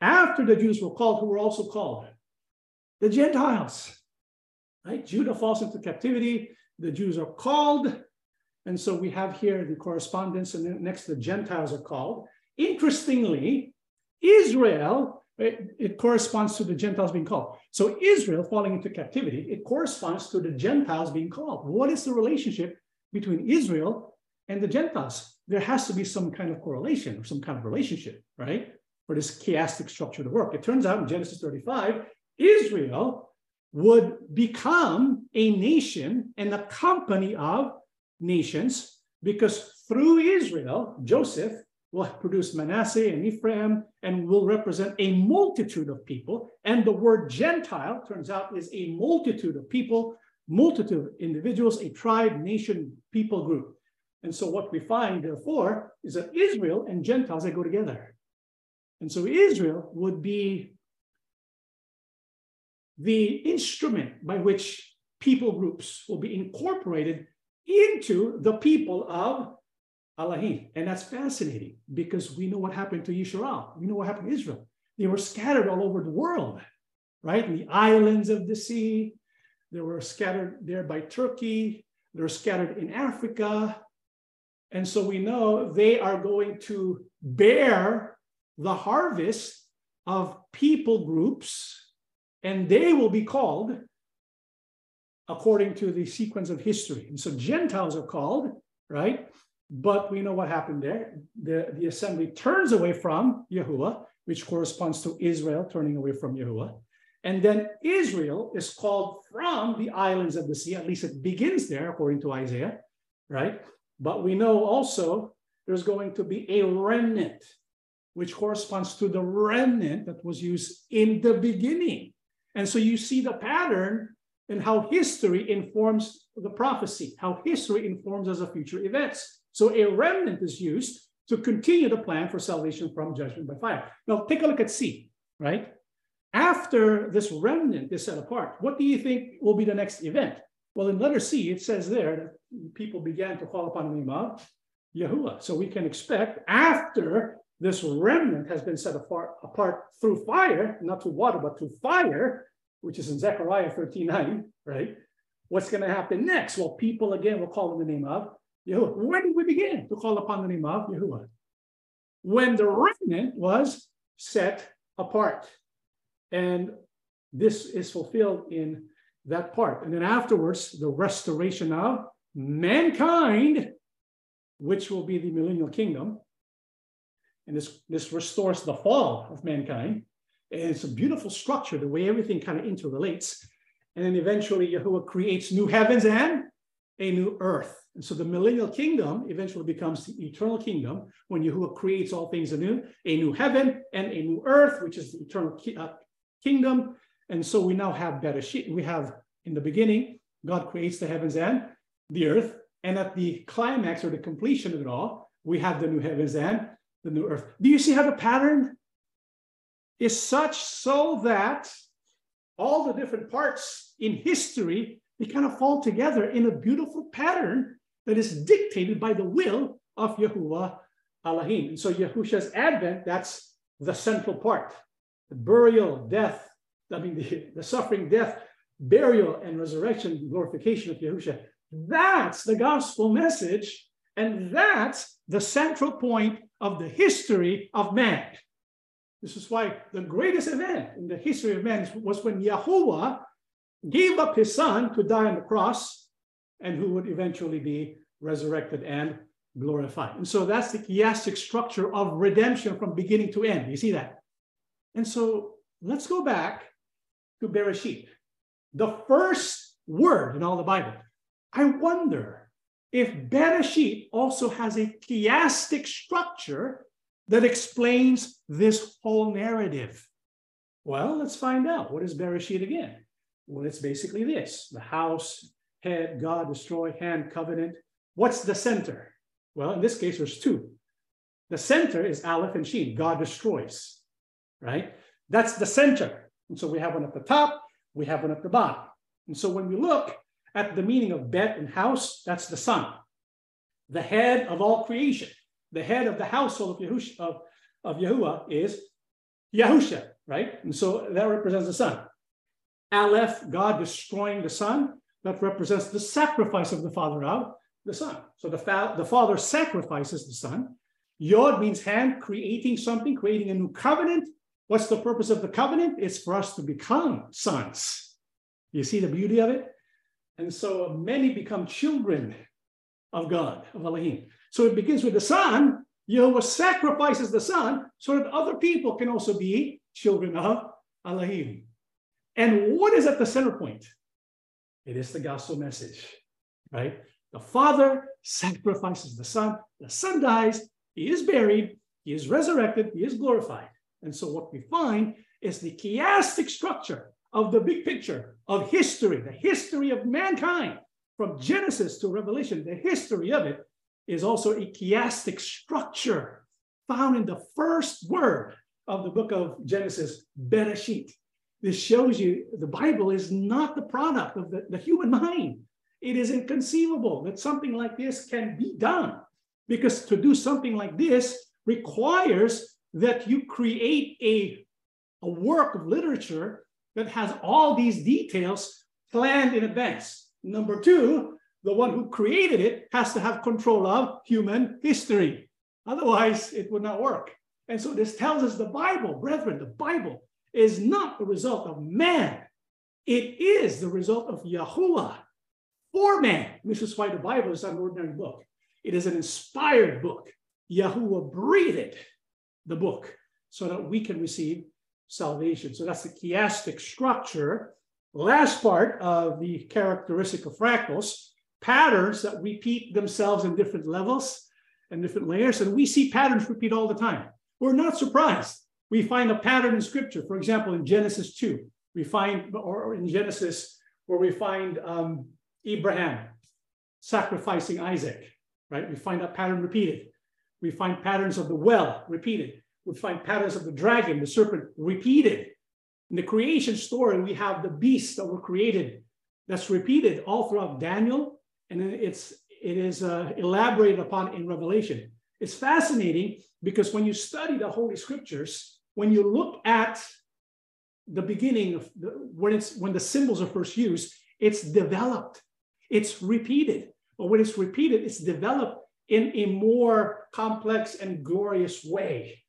After the Jews were called, who were also called? The Gentiles. Right? Judah falls into captivity, the Jews are called. And so we have here the correspondence, and then next the Gentiles are called. Interestingly, Israel, it, it, corresponds to the Gentiles being called. So Israel falling into captivity, it corresponds to the Gentiles being called. What is the relationship between Israel and the Gentiles? There has to be some kind of correlation or some kind of relationship, right? For this chiastic structure to work. It turns out in Genesis 35, Israel would become a nation and a company of nations because through Israel, Joseph will produce Manasseh and Ephraim and will represent a multitude of people. And the word Gentile turns out is a multitude of people, multitude of individuals, a tribe, nation, people group. And so what we find, therefore, is that Israel and Gentiles, they go together. And so Israel would be the instrument by which people groups will be incorporated into the people of Elohim. And that's fascinating because we know what happened to Yisrael. We know what happened to Israel. They were scattered all over the world, right? In the islands of the sea. They were scattered there by Turkey. They were scattered in Africa. And so we know they are going to bear the harvest of people groups, and they will be called according to the sequence of history. And so Gentiles are called, right? But we know what happened there. The, the assembly turns away from Yahuwah, which corresponds to Israel turning away from Yahuwah. And then Israel is called from the islands of the sea, at least it begins there, according to Isaiah, right? But we know also there's going to be a remnant, which corresponds to the remnant that was used in the beginning. And so you see the pattern in how history informs the prophecy, how history informs us of future events. So a remnant is used to continue the plan for salvation from judgment by fire. Now take a look at C, right? After this remnant is set apart, what do you think will be the next event? Well, in letter C, it says there that people began to call upon the name of Yahuwah. So we can expect after this remnant has been set apart, apart through fire, not through water, but through fire, which is in Zechariah 13 9, right? What's going to happen next? Well, people again will call on the name of Yahuwah. When did we begin to call upon the name of Yahuwah? When the remnant was set apart. And this is fulfilled in that part. And then afterwards, the restoration of mankind, which will be the millennial kingdom. And this, this restores the fall of mankind. And it's a beautiful structure, the way everything kind of interrelates. And then eventually, Yahuwah creates new heavens and a new earth. And so the millennial kingdom eventually becomes the eternal kingdom when Yahuwah creates all things anew, a new heaven and a new earth, which is the eternal ki- uh, kingdom. And so we now have Bereshit. We have in the beginning, God creates the heavens and the earth. And at the climax or the completion of it all, we have the new heavens and the new earth. Do you see how the pattern is such so that all the different parts in history they kind of fall together in a beautiful pattern that is dictated by the will of Yahuwah Elohim. And so Yahusha's advent, that's the central part. The burial, death, I mean the, the suffering, death, burial, and resurrection, glorification of Yahusha. That's the gospel message, and that's the central point of the history of man. This is why the greatest event in the history of man was when Yahuwah gave up his son to die on the cross and who would eventually be resurrected and glorified. And so that's the chiastic structure of redemption from beginning to end. You see that? And so let's go back to Bereshit, the first word in all the Bible. I wonder if Bereshit also has a chiastic structure that explains this whole narrative. Well, let's find out. What is Bereshit again? Well, it's basically this the house, head, God, destroy, hand, covenant. What's the center? Well, in this case, there's two. The center is Aleph and Shin, God destroys, right? That's the center. And so we have one at the top, we have one at the bottom. And so when we look at the meaning of bet and house, that's the Son, the head of all creation. The head of the household of, Yahush, of, of Yahuwah is Yahusha, right? And so that represents the Son. Aleph, God destroying the Son, that represents the sacrifice of the Father of the Son. So the, fa- the Father sacrifices the Son. Yod means hand, creating something, creating a new covenant. What's the purpose of the covenant? It's for us to become sons. You see the beauty of it? And so many become children of God, of Elohim. So it begins with the Son. Yahweh sacrifices the Son so that other people can also be children of Elohim. And what is at the center point? It is the gospel message, right? The Father sacrifices the Son, the Son dies, he is buried, he is resurrected, he is glorified. And so what we find is the chiastic structure of the big picture of history, the history of mankind, from Genesis to Revelation, the history of it is also a chiastic structure found in the first word of the book of Genesis, Bereshit. This shows you the Bible is not the product of the, the human mind. It is inconceivable that something like this can be done because to do something like this requires that you create a, a work of literature that has all these details planned in advance. Number two, the one who created it has to have control of human history. Otherwise, it would not work. And so this tells us the Bible, brethren, the Bible is not the result of man. It is the result of Yahuwah for man. This is why the Bible is not an ordinary book. It is an inspired book. Yahuwah breathed the book so that we can receive salvation. So that's the chiastic structure. Last part of the characteristic of fractals, patterns that repeat themselves in different levels and different layers. And we see patterns repeat all the time. We're not surprised. We find a pattern in scripture. For example, in Genesis 2, we find, or in Genesis, where we find um, Abraham sacrificing Isaac, right? We find that pattern repeated. We find patterns of the well repeated. We find patterns of the dragon, the serpent repeated. In the creation story, we have the beasts that were created that's repeated all throughout Daniel, and it's it is uh, elaborated upon in Revelation. It's fascinating because when you study the Holy Scriptures, when you look at the beginning of the, when it's when the symbols are first used, it's developed, it's repeated. But when it's repeated, it's developed in a more complex and glorious way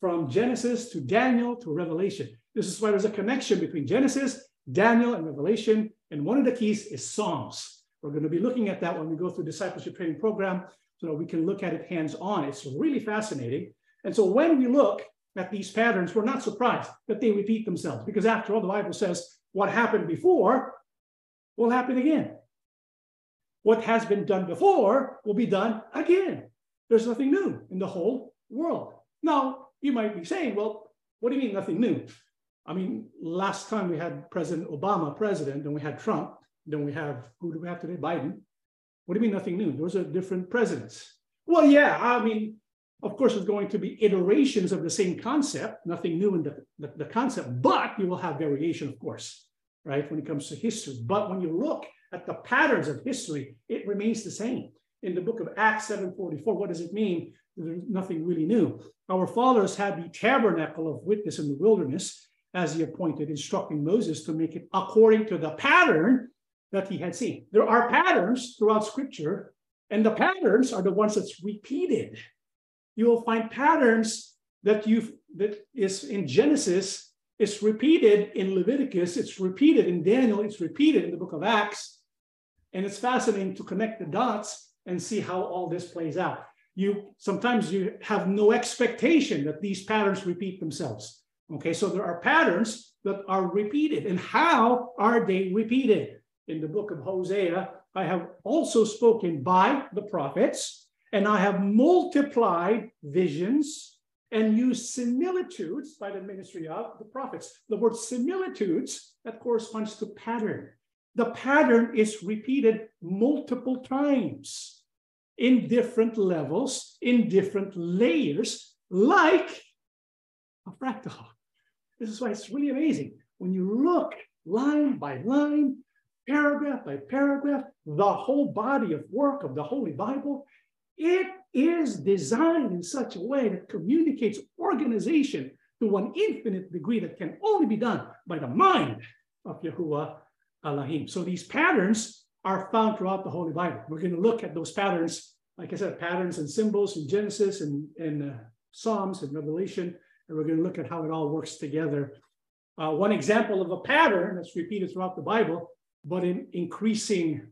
from Genesis to Daniel to Revelation. This is why there's a connection between Genesis, Daniel, and Revelation. And one of the keys is Psalms. We're going to be looking at that when we go through discipleship training program so that we can look at it hands on. It's really fascinating. And so when we look at these patterns, we're not surprised that they repeat themselves because after all, the Bible says what happened before will happen again. What has been done before will be done again. There's nothing new in the whole world. Now, you might be saying, well, what do you mean nothing new? I mean, last time we had President Obama president, then we had Trump, then we have, who do we have today? Biden. What do you mean nothing new? Those are different presidents. Well, yeah, I mean, of course, there's going to be iterations of the same concept, nothing new in the, the, the, concept, but you will have variation, of course, right, when it comes to history. But when you look at the patterns of history, it remains the same. In the book of Acts 7:44, what does it mean? There's nothing really new. Our fathers had the tabernacle of witness in the wilderness, as he appointed, instructing Moses to make it according to the pattern that he had seen. There are patterns throughout scripture, and the patterns are the ones that's repeated. You will find patterns that you that is in Genesis, it's repeated in Leviticus, it's repeated in Daniel, it's repeated in the book of Acts. And it's fascinating to connect the dots and see how all this plays out. You sometimes you have no expectation that these patterns repeat themselves. Okay, so there are patterns that are repeated. And how are they repeated? in the book of Hosea, I have also spoken by the prophets, and I have multiplied visions and used similitudes by the ministry of the prophets. The word similitudes, that corresponds to pattern. The pattern is repeated multiple times in different levels, in different layers, like a fractal. This is why it's really amazing. When you look line by line, paragraph by paragraph, the whole body of work of the Holy Bible, it is designed in such a way that communicates organization to an infinite degree that can only be done by the mind of Yahuwah Elohim. So these patterns are found throughout the Holy Bible. We're going to look at those patterns, like I said, patterns and symbols in Genesis and, and uh, Psalms and Revelation, and we're going to look at how it all works together. Uh, one example of a pattern that's repeated throughout the Bible but in increasing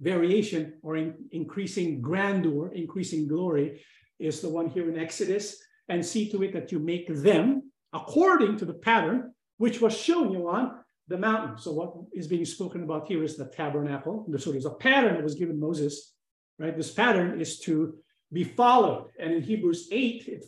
variation or in increasing grandeur, increasing glory is the one here in Exodus. And see to it that you make them according to the pattern which was shown you on the mountain. So what is being spoken about here is the tabernacle. So there's a pattern that was given Moses, right? This pattern is to be followed. And in Hebrews 8, it,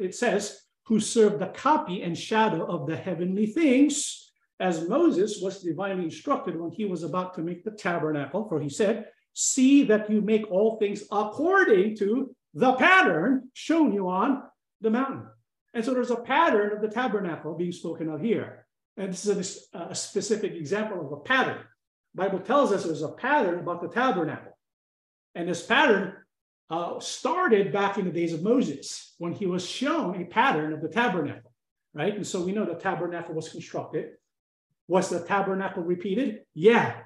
it says, who served the copy and shadow of the heavenly things, as Moses was divinely instructed when he was about to make the tabernacle, for he said, See that you make all things according to the pattern shown you on the mountain. And so there's a pattern of the tabernacle being spoken of here. And this is a, a specific example of a pattern. The Bible tells us there's a pattern about the tabernacle. And this pattern uh, started back in the days of Moses when he was shown a pattern of the tabernacle, right? And so we know the tabernacle was constructed was the tabernacle repeated? Yeah,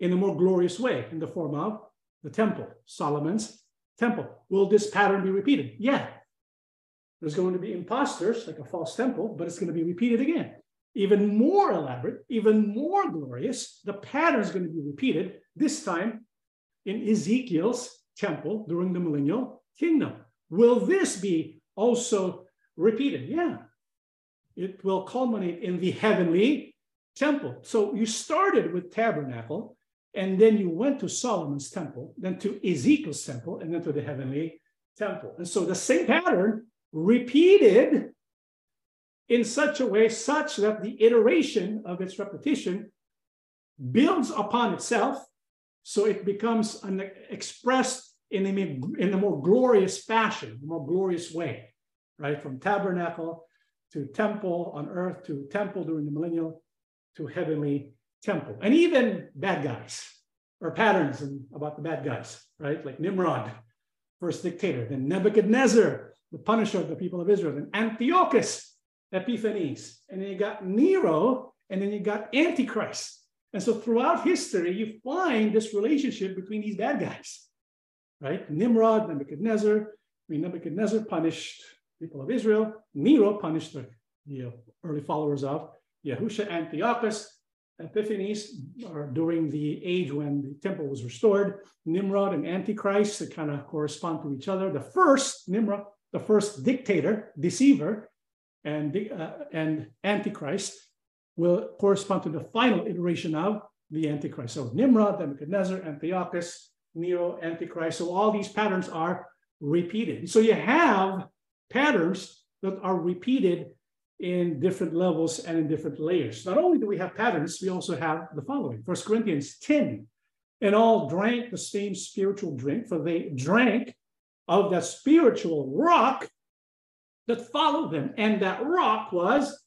in a more glorious way, in the form of the temple, Solomon's temple. Will this pattern be repeated? Yeah. There's going to be imposters, like a false temple, but it's going to be repeated again. Even more elaborate, even more glorious, the pattern is going to be repeated, this time in Ezekiel's temple during the millennial kingdom. Will this be also repeated? Yeah. It will culminate in the heavenly temple. So you started with tabernacle, and then you went to Solomon's temple, then to Ezekiel's temple, and then to the heavenly temple. And so the same pattern repeated in such a way such that the iteration of its repetition builds upon itself so it becomes an expressed in a, in a more glorious fashion, a more glorious way, right? From tabernacle to temple on earth to temple during the millennial to heavenly temple. And even bad guys or patterns in, about the bad guys, right? Like Nimrod, first dictator, then Nebuchadnezzar, the punisher of the people of Israel, and Antiochus Epiphanes. And then you got Nero, and then you got Antichrist. And so throughout history, you find this relationship between these bad guys, right? Nimrod, Nebuchadnezzar. I mean, Nebuchadnezzar punished people of Israel. Nero punished the, the uh, early followers of Yahusha, Antiochus, Epiphanes, or during the age when the temple was restored. Nimrod and Antichrist, they kind of correspond to each other. The first, Nimrod, the first dictator, deceiver, and, uh, and Antichrist will correspond to the final iteration of the Antichrist. So Nimrod, Nebuchadnezzar, Antiochus, Nero, Antichrist. So all these patterns are repeated. So you have patterns that are repeated in different levels and in different layers. Not only do we have patterns, we also have the following. First Corinthians 10, and all drank the same spiritual drink, for they drank of that spiritual rock that followed them. And that rock was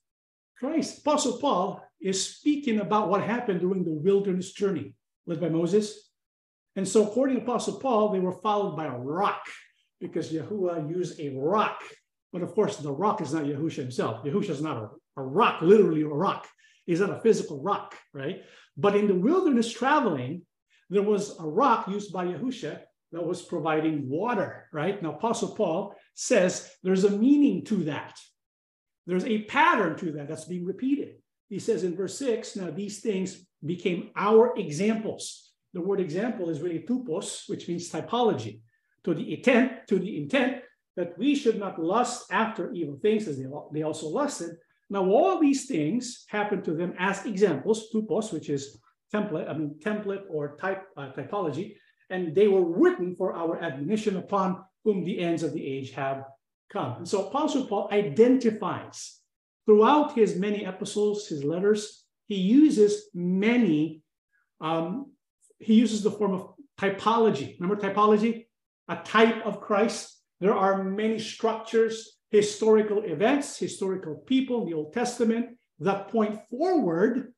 Christ. Apostle Paul is speaking about what happened during the wilderness journey led by Moses. And so, according to Apostle Paul, they were followed by a rock because Yahuwah used a rock. But of course, the rock is not Yahusha himself. Yahusha is not a, a rock, literally a rock. He's not a physical rock, right? But in the wilderness traveling, there was a rock used by Yahusha that was providing water, right? Now, Apostle Paul says there's a meaning to that. There's a pattern to that that's being repeated. He says in verse six, now these things became our examples. The word example is really tupos, which means typology, to the intent, to the intent that we should not lust after evil things as they, they also lusted. Now, all these things happened to them as examples, tupos, which is template, I mean, template or type uh, typology, and they were written for our admonition upon whom the ends of the age have come. And so Apostle Paul identifies throughout his many epistles, his letters, he uses many, um, he uses the form of typology. Remember typology? A type of Christ. There are many structures, historical events, historical people in the Old Testament that point forward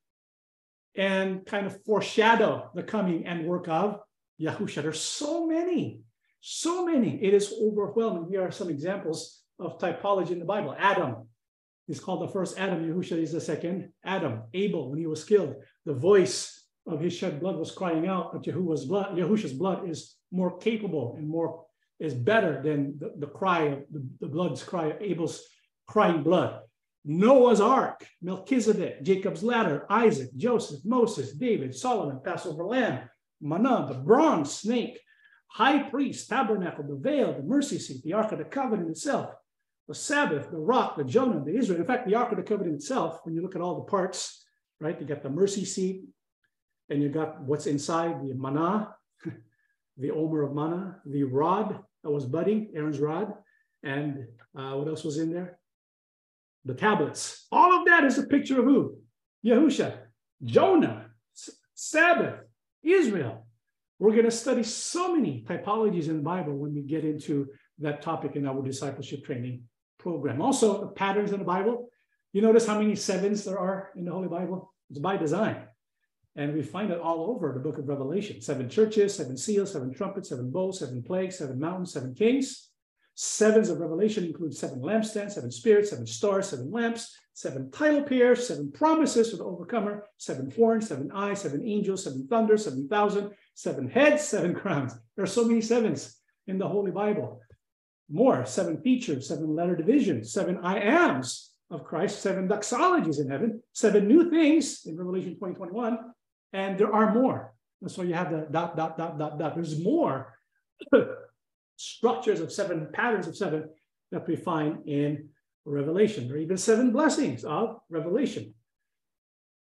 and kind of foreshadow the coming and work of Yahusha. There's so many. So many. It is overwhelming. Here are some examples of typology in the Bible. Adam is called the first Adam. Yahusha is the second Adam. Abel, when he was killed, the voice of his shed blood was crying out, but Yahuwah's blood, Yahusha's blood is more capable and more is better than the, the cry of the, the blood's cry, Abel's crying blood. Noah's ark, Melchizedek, Jacob's ladder, Isaac, Joseph, Moses, David, Solomon, Passover lamb, manna, the bronze snake, high priest, tabernacle, the veil, the mercy seat, the Ark of the Covenant itself, the Sabbath, the rock, the Jonah, the Israel. In fact, the Ark of the Covenant itself, when you look at all the parts, right, you got the mercy seat, and you got what's inside the manna, <laughs> the omer of manna, the rod that was budding, Aaron's rod, and uh, what else was in there? The tablets. All of that is a picture of who? Yahusha, Jonah, S- Sabbath, Israel. We're going to study so many typologies in the Bible when we get into that topic in our discipleship training program. Also, the patterns in the Bible. You notice how many sevens there are in the Holy Bible? It's by design. And we find it all over the book of Revelation seven churches, seven seals, seven trumpets, seven bowls, seven plagues, seven mountains, seven kings. Sevens of Revelation include seven lampstands, seven spirits, seven stars, seven lamps, seven title pairs, seven promises for the overcomer, seven horns, seven eyes, seven angels, seven thunder, seven thousand, seven heads, seven <laughs> crowns. There are so many sevens in the Holy Bible. More, seven features, seven letter divisions, seven I ams of Christ, seven doxologies in heaven, seven new things in Revelation 2021, and there are more. And so you have the dot, dot, dot, dot, dot. There's more <clears throat> structures of seven patterns of seven that we find in Revelation, or even seven blessings of Revelation.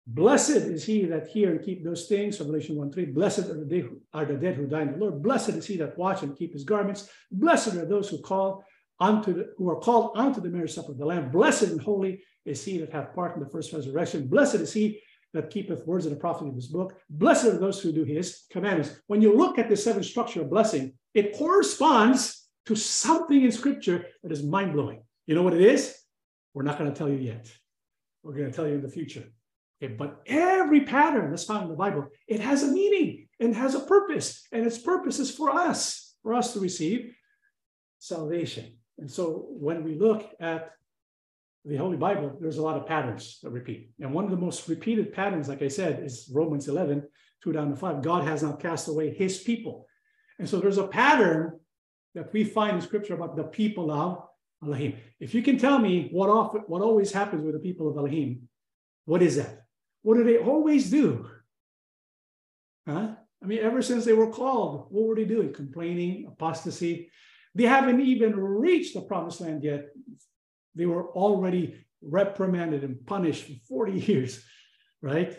Blessed is he that hear and keep those things, Revelation 1 3. Blessed are the, are the dead who die in the Lord. Blessed is he that watch and keep his garments. Blessed are those who call unto the, who are called unto the marriage supper of the Lamb. Blessed and holy is he that hath part in the first resurrection. Blessed is he that keepeth words of the prophet of his book. Blessed are those who do his commandments. When you look at the seven structure of blessing, it corresponds to something in scripture that is mind blowing. You know what it is? We're not going to tell you yet. We're going to tell you in the future. Okay, but every pattern that's found in the Bible, it has a meaning and has a purpose, and its purpose is for us, for us to receive salvation. And so when we look at the Holy Bible, there's a lot of patterns that repeat. And one of the most repeated patterns, like I said, is Romans 11, 2 down to 5. God has not cast away his people. And so there's a pattern that we find in scripture about the people of Elohim. If you can tell me what, often, what always happens with the people of Elohim, what is that? What do they always do? Huh? I mean, ever since they were called, what were they doing? Complaining, apostasy. They haven't even reached the promised land yet. They were already reprimanded and punished for 40 <laughs> years, right?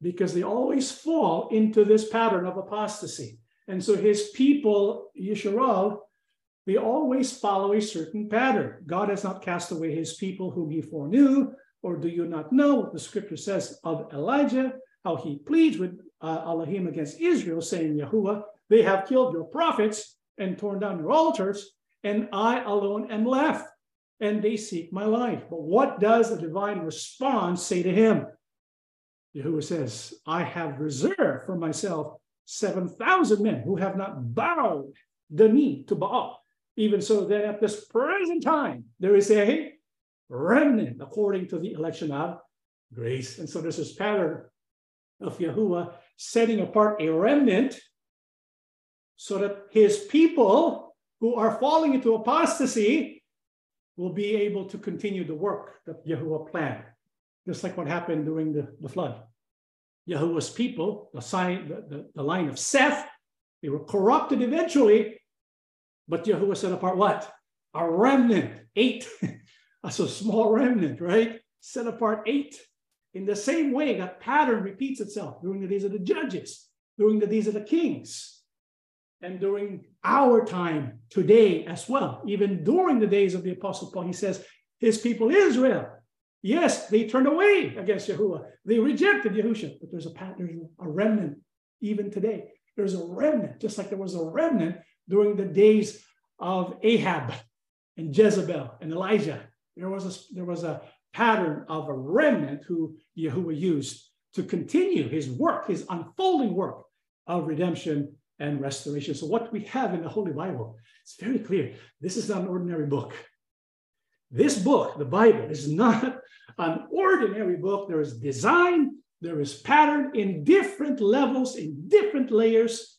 Because they always fall into this pattern of apostasy. And so his people, Yisrael, they always follow a certain pattern. God has not cast away his people whom he foreknew. Or do you not know what the scripture says of Elijah, how he pleads with uh, Elohim against Israel, saying, Yahuwah, they have killed your prophets and torn down your altars, and I alone am left, and they seek my life. But what does the divine response say to him? Yahuwah says, I have reserved for myself 7,000 men who have not bowed the knee to Baal. Even so, that at this present time, there is a remnant according to the election of grace. And so there's this pattern of Yahuwah setting apart a remnant so that his people who are falling into apostasy will be able to continue the work that Yahuwah planned, just like what happened during the, the flood. Yahuwah's people, the, sign, the, the, the line of Seth, they were corrupted eventually, but Yahuwah set apart what? A remnant, eight. <laughs> That's a small remnant, right? Set apart eight. In the same way, that pattern repeats itself during the days of the judges, during the days of the kings, and during our time today as well. Even during the days of the Apostle Paul, he says, his people Israel Yes, they turned away against Yahuwah. They rejected Yahusha, but there's a pattern, a remnant even today. There's a remnant, just like there was a remnant during the days of Ahab and Jezebel and Elijah. There was a, there was a pattern of a remnant who Yahuwah used to continue his work, his unfolding work of redemption and restoration. So, what we have in the Holy Bible, it's very clear. This is not an ordinary book. This book, the Bible, is not an ordinary book. There is design, there is pattern in different levels, in different layers.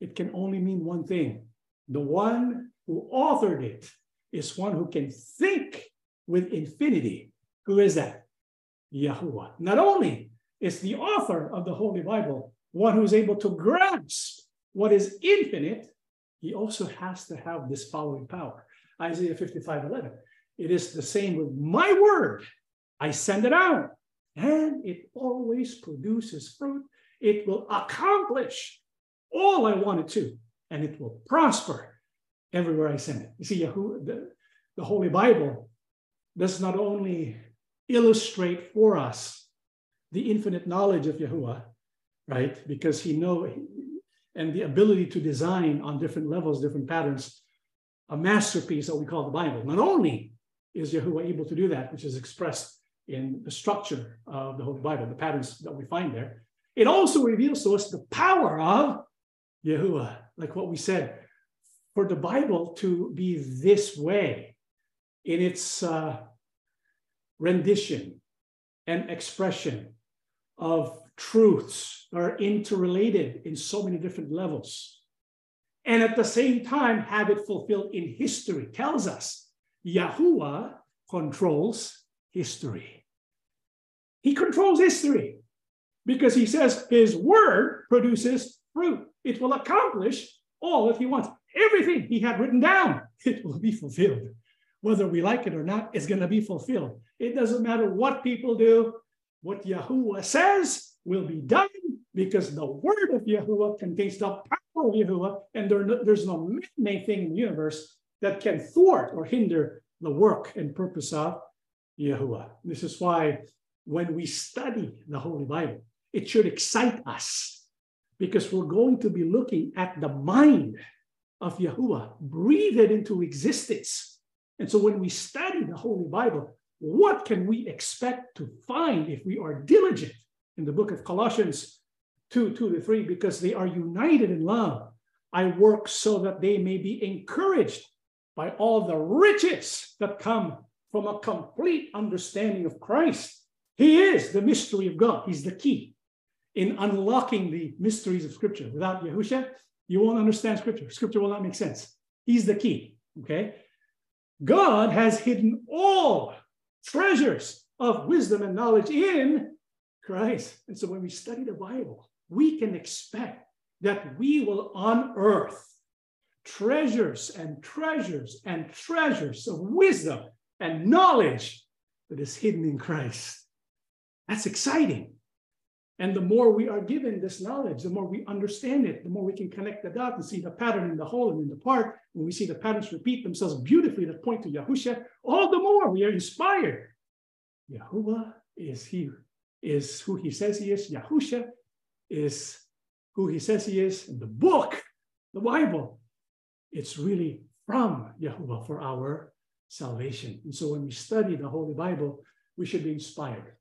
It can only mean one thing. The one who authored it is one who can think with infinity. Who is that? Yahuwah. Not only is the author of the Holy Bible one who is able to grasp what is infinite, he also has to have this following power. Isaiah 55 11. It is the same with my word. I send it out, and it always produces fruit. It will accomplish all I want it to, and it will prosper everywhere I send it. You see, Yahuwah, the, the Holy Bible does not only illustrate for us the infinite knowledge of Yahuwah, right? Because he know and the ability to design on different levels, different patterns, a masterpiece that we call the Bible. Not only is Yahuwah able to do that, which is expressed in the structure of the Holy Bible, the patterns that we find there, it also reveals to us the power of Yahuwah, like what we said, for the Bible to be this way in its uh, rendition and expression of truths are interrelated in so many different levels and at the same time have it fulfilled in history tells us Yahuwah controls history. He controls history because he says his word produces fruit. It will accomplish all that he wants. Everything he had written down, <laughs> it will be fulfilled. Whether we like it or not, it's going to be fulfilled. It doesn't matter what people do, what Yahuwah says will be done because the word of Yahuwah contains the power of Yahuwah, and there, there's no main thing in the universe that can thwart or hinder the work and purpose of Yahuwah. This is why when we study the Holy Bible, it should excite us because we're going to be looking at the mind of Yahuwah, breathe it into existence. And so when we study the Holy Bible, what can we expect to find if we are diligent in the book of Colossians 2 2 to 3? Because they are united in love. I work so that they may be encouraged by all the riches that come from a complete understanding of Christ. He is the mystery of God, He's the key in unlocking the mysteries of Scripture. Without Yahusha, you won't understand Scripture. Scripture will not make sense. He's the key. Okay. God has hidden all treasures of wisdom and knowledge in Christ. And so when we study the Bible, we can expect that we will unearth treasures and treasures and treasures of wisdom and knowledge that is hidden in Christ. That's exciting. And the more we are given this knowledge, the more we understand it, the more we can connect the dots and see the pattern in the whole and in the part. When we see the patterns repeat themselves beautifully that point to Yahusha, all the more we are inspired. Yahuwah is he, is who he says he is. Yahusha is who he says he is. And the book, the Bible, it's really from Yahuwah for our salvation. And so when we study the Holy Bible, we should be inspired.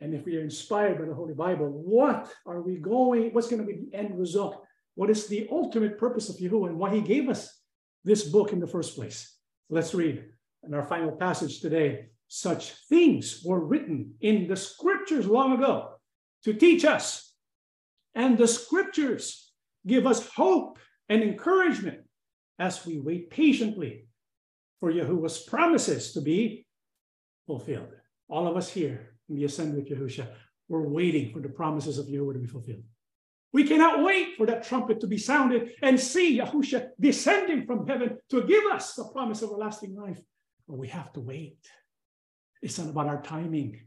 And if we are inspired by the Holy Bible, what are we going? What's going to be the end result? What is the ultimate purpose of Yahuwah and why he gave us this book in the first place? Let's read in our final passage today. Such things were written in the scriptures long ago to teach us. And the scriptures give us hope and encouragement as we wait patiently for Yahuwah's promises to be fulfilled. All of us here in the assembly of Yahusha, we're waiting for the promises of Yahuwah to be fulfilled. We cannot wait for that trumpet to be sounded and see Yahusha descending from heaven to give us the promise of everlasting life. But we have to wait. It's not about our timing.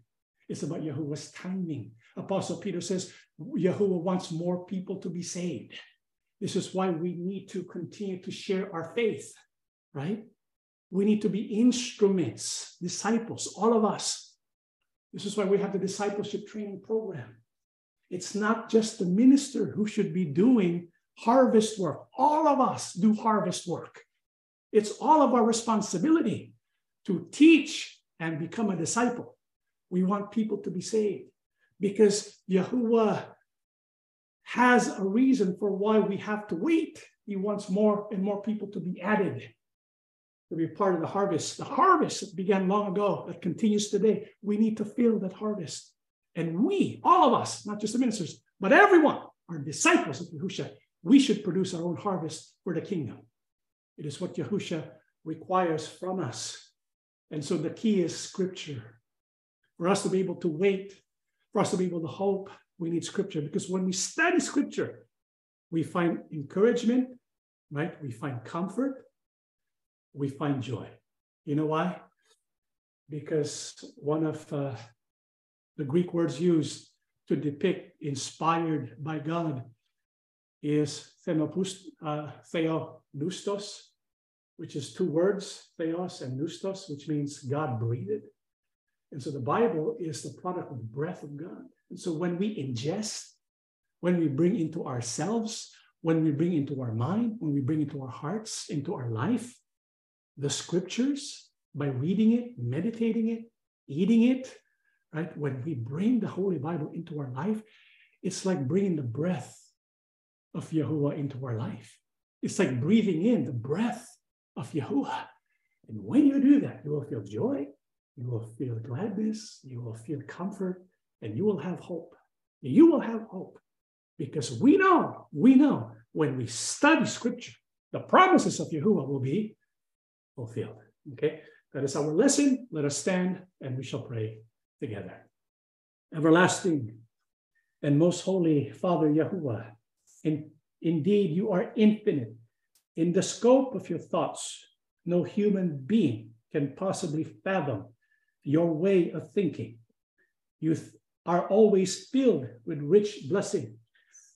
It's about Yahuwah's timing. Apostle Peter says Yahuwah wants more people to be saved. This is why we need to continue to share our faith, right? We need to be instruments, disciples, all of us. This is why we have the discipleship training program. It's not just the minister who should be doing harvest work. All of us do harvest work. It's all of our responsibility to teach and become a disciple. We want people to be saved because Yahuwah has a reason for why we have to wait. He wants more and more people to be added, to be part of the harvest. The harvest that began long ago, that continues today. We need to fill that harvest. And we, all of us, not just the ministers, but everyone, are disciples of Yahusha. We should produce our own harvest for the kingdom. It is what Yahusha requires from us. And so the key is scripture. For us to be able to wait, for us to be able to hope, we need scripture because when we study scripture, we find encouragement, right? We find comfort, we find joy. You know why? Because one of uh, the Greek words used to depict inspired by God is theopneustos, uh, which is two words, theos and pneustos, which means God breathed. And so the Bible is the product of the breath of God. And so when we ingest, when we bring into ourselves, when we bring into our mind, when we bring into our hearts, into our life, the scriptures, by reading it, meditating it, eating it, right? When we bring the Holy Bible into our life, it's like bringing the breath of Yahuwah into our life. It's like breathing in the breath of Yahuwah. And when you do that, you will feel joy, you will feel gladness, you will feel comfort, and you will have hope. You will have hope because we know, we know when we study scripture, the promises of Yahuwah will be fulfilled. Okay, that is our lesson. Let us stand and we shall pray together. Everlasting and most holy Father Yahuwah, in, Indeed, you are infinite. In the scope of your thoughts, no human being can possibly fathom your way of thinking. You th- are always filled with rich blessing,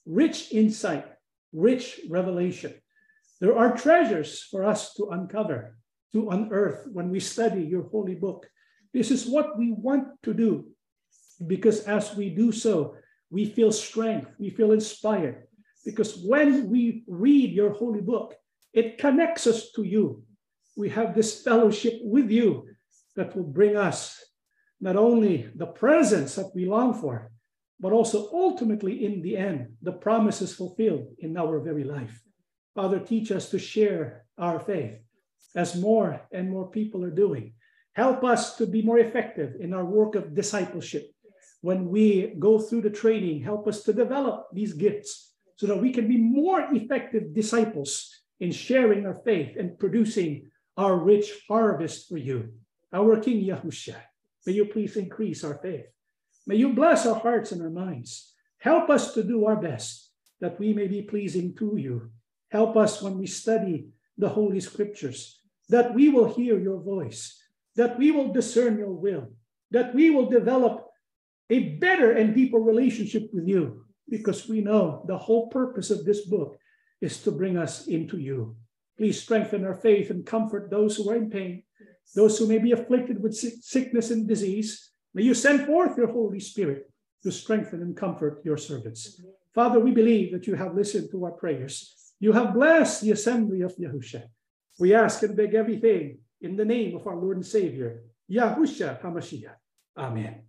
rich insight, rich revelation. There are treasures for us to uncover, to unearth when we study your holy book. This is what we want to do because as we do so, we feel strength, we feel inspired. Because when we read your holy book, it connects us to you. We have this fellowship with you that will bring us not only the presence that we long for, but also ultimately in the end, the promises fulfilled in our very life. Father, teach us to share our faith as more and more people are doing. Help us to be more effective in our work of discipleship. When we go through the training, help us to develop these gifts so that we can be more effective disciples in sharing our faith and producing our rich harvest for you. Our King Yahusha, may you please increase our faith. May you bless our hearts and our minds. Help us to do our best that we may be pleasing to you. Help us when we study the Holy Scriptures, that we will hear your voice, that we will discern your will, that we will develop a better and deeper relationship with you, because we know the whole purpose of this book is to bring us into you. Please strengthen our faith and comfort those who are in pain, those who may be afflicted with sickness and disease. May you send forth your Holy Spirit to strengthen and comfort your servants. Father, we believe that you have listened to our prayers. You have blessed the assembly of Yahusha. We ask and beg everything in the name of our Lord and Savior, Yahusha HaMashiach. Amen.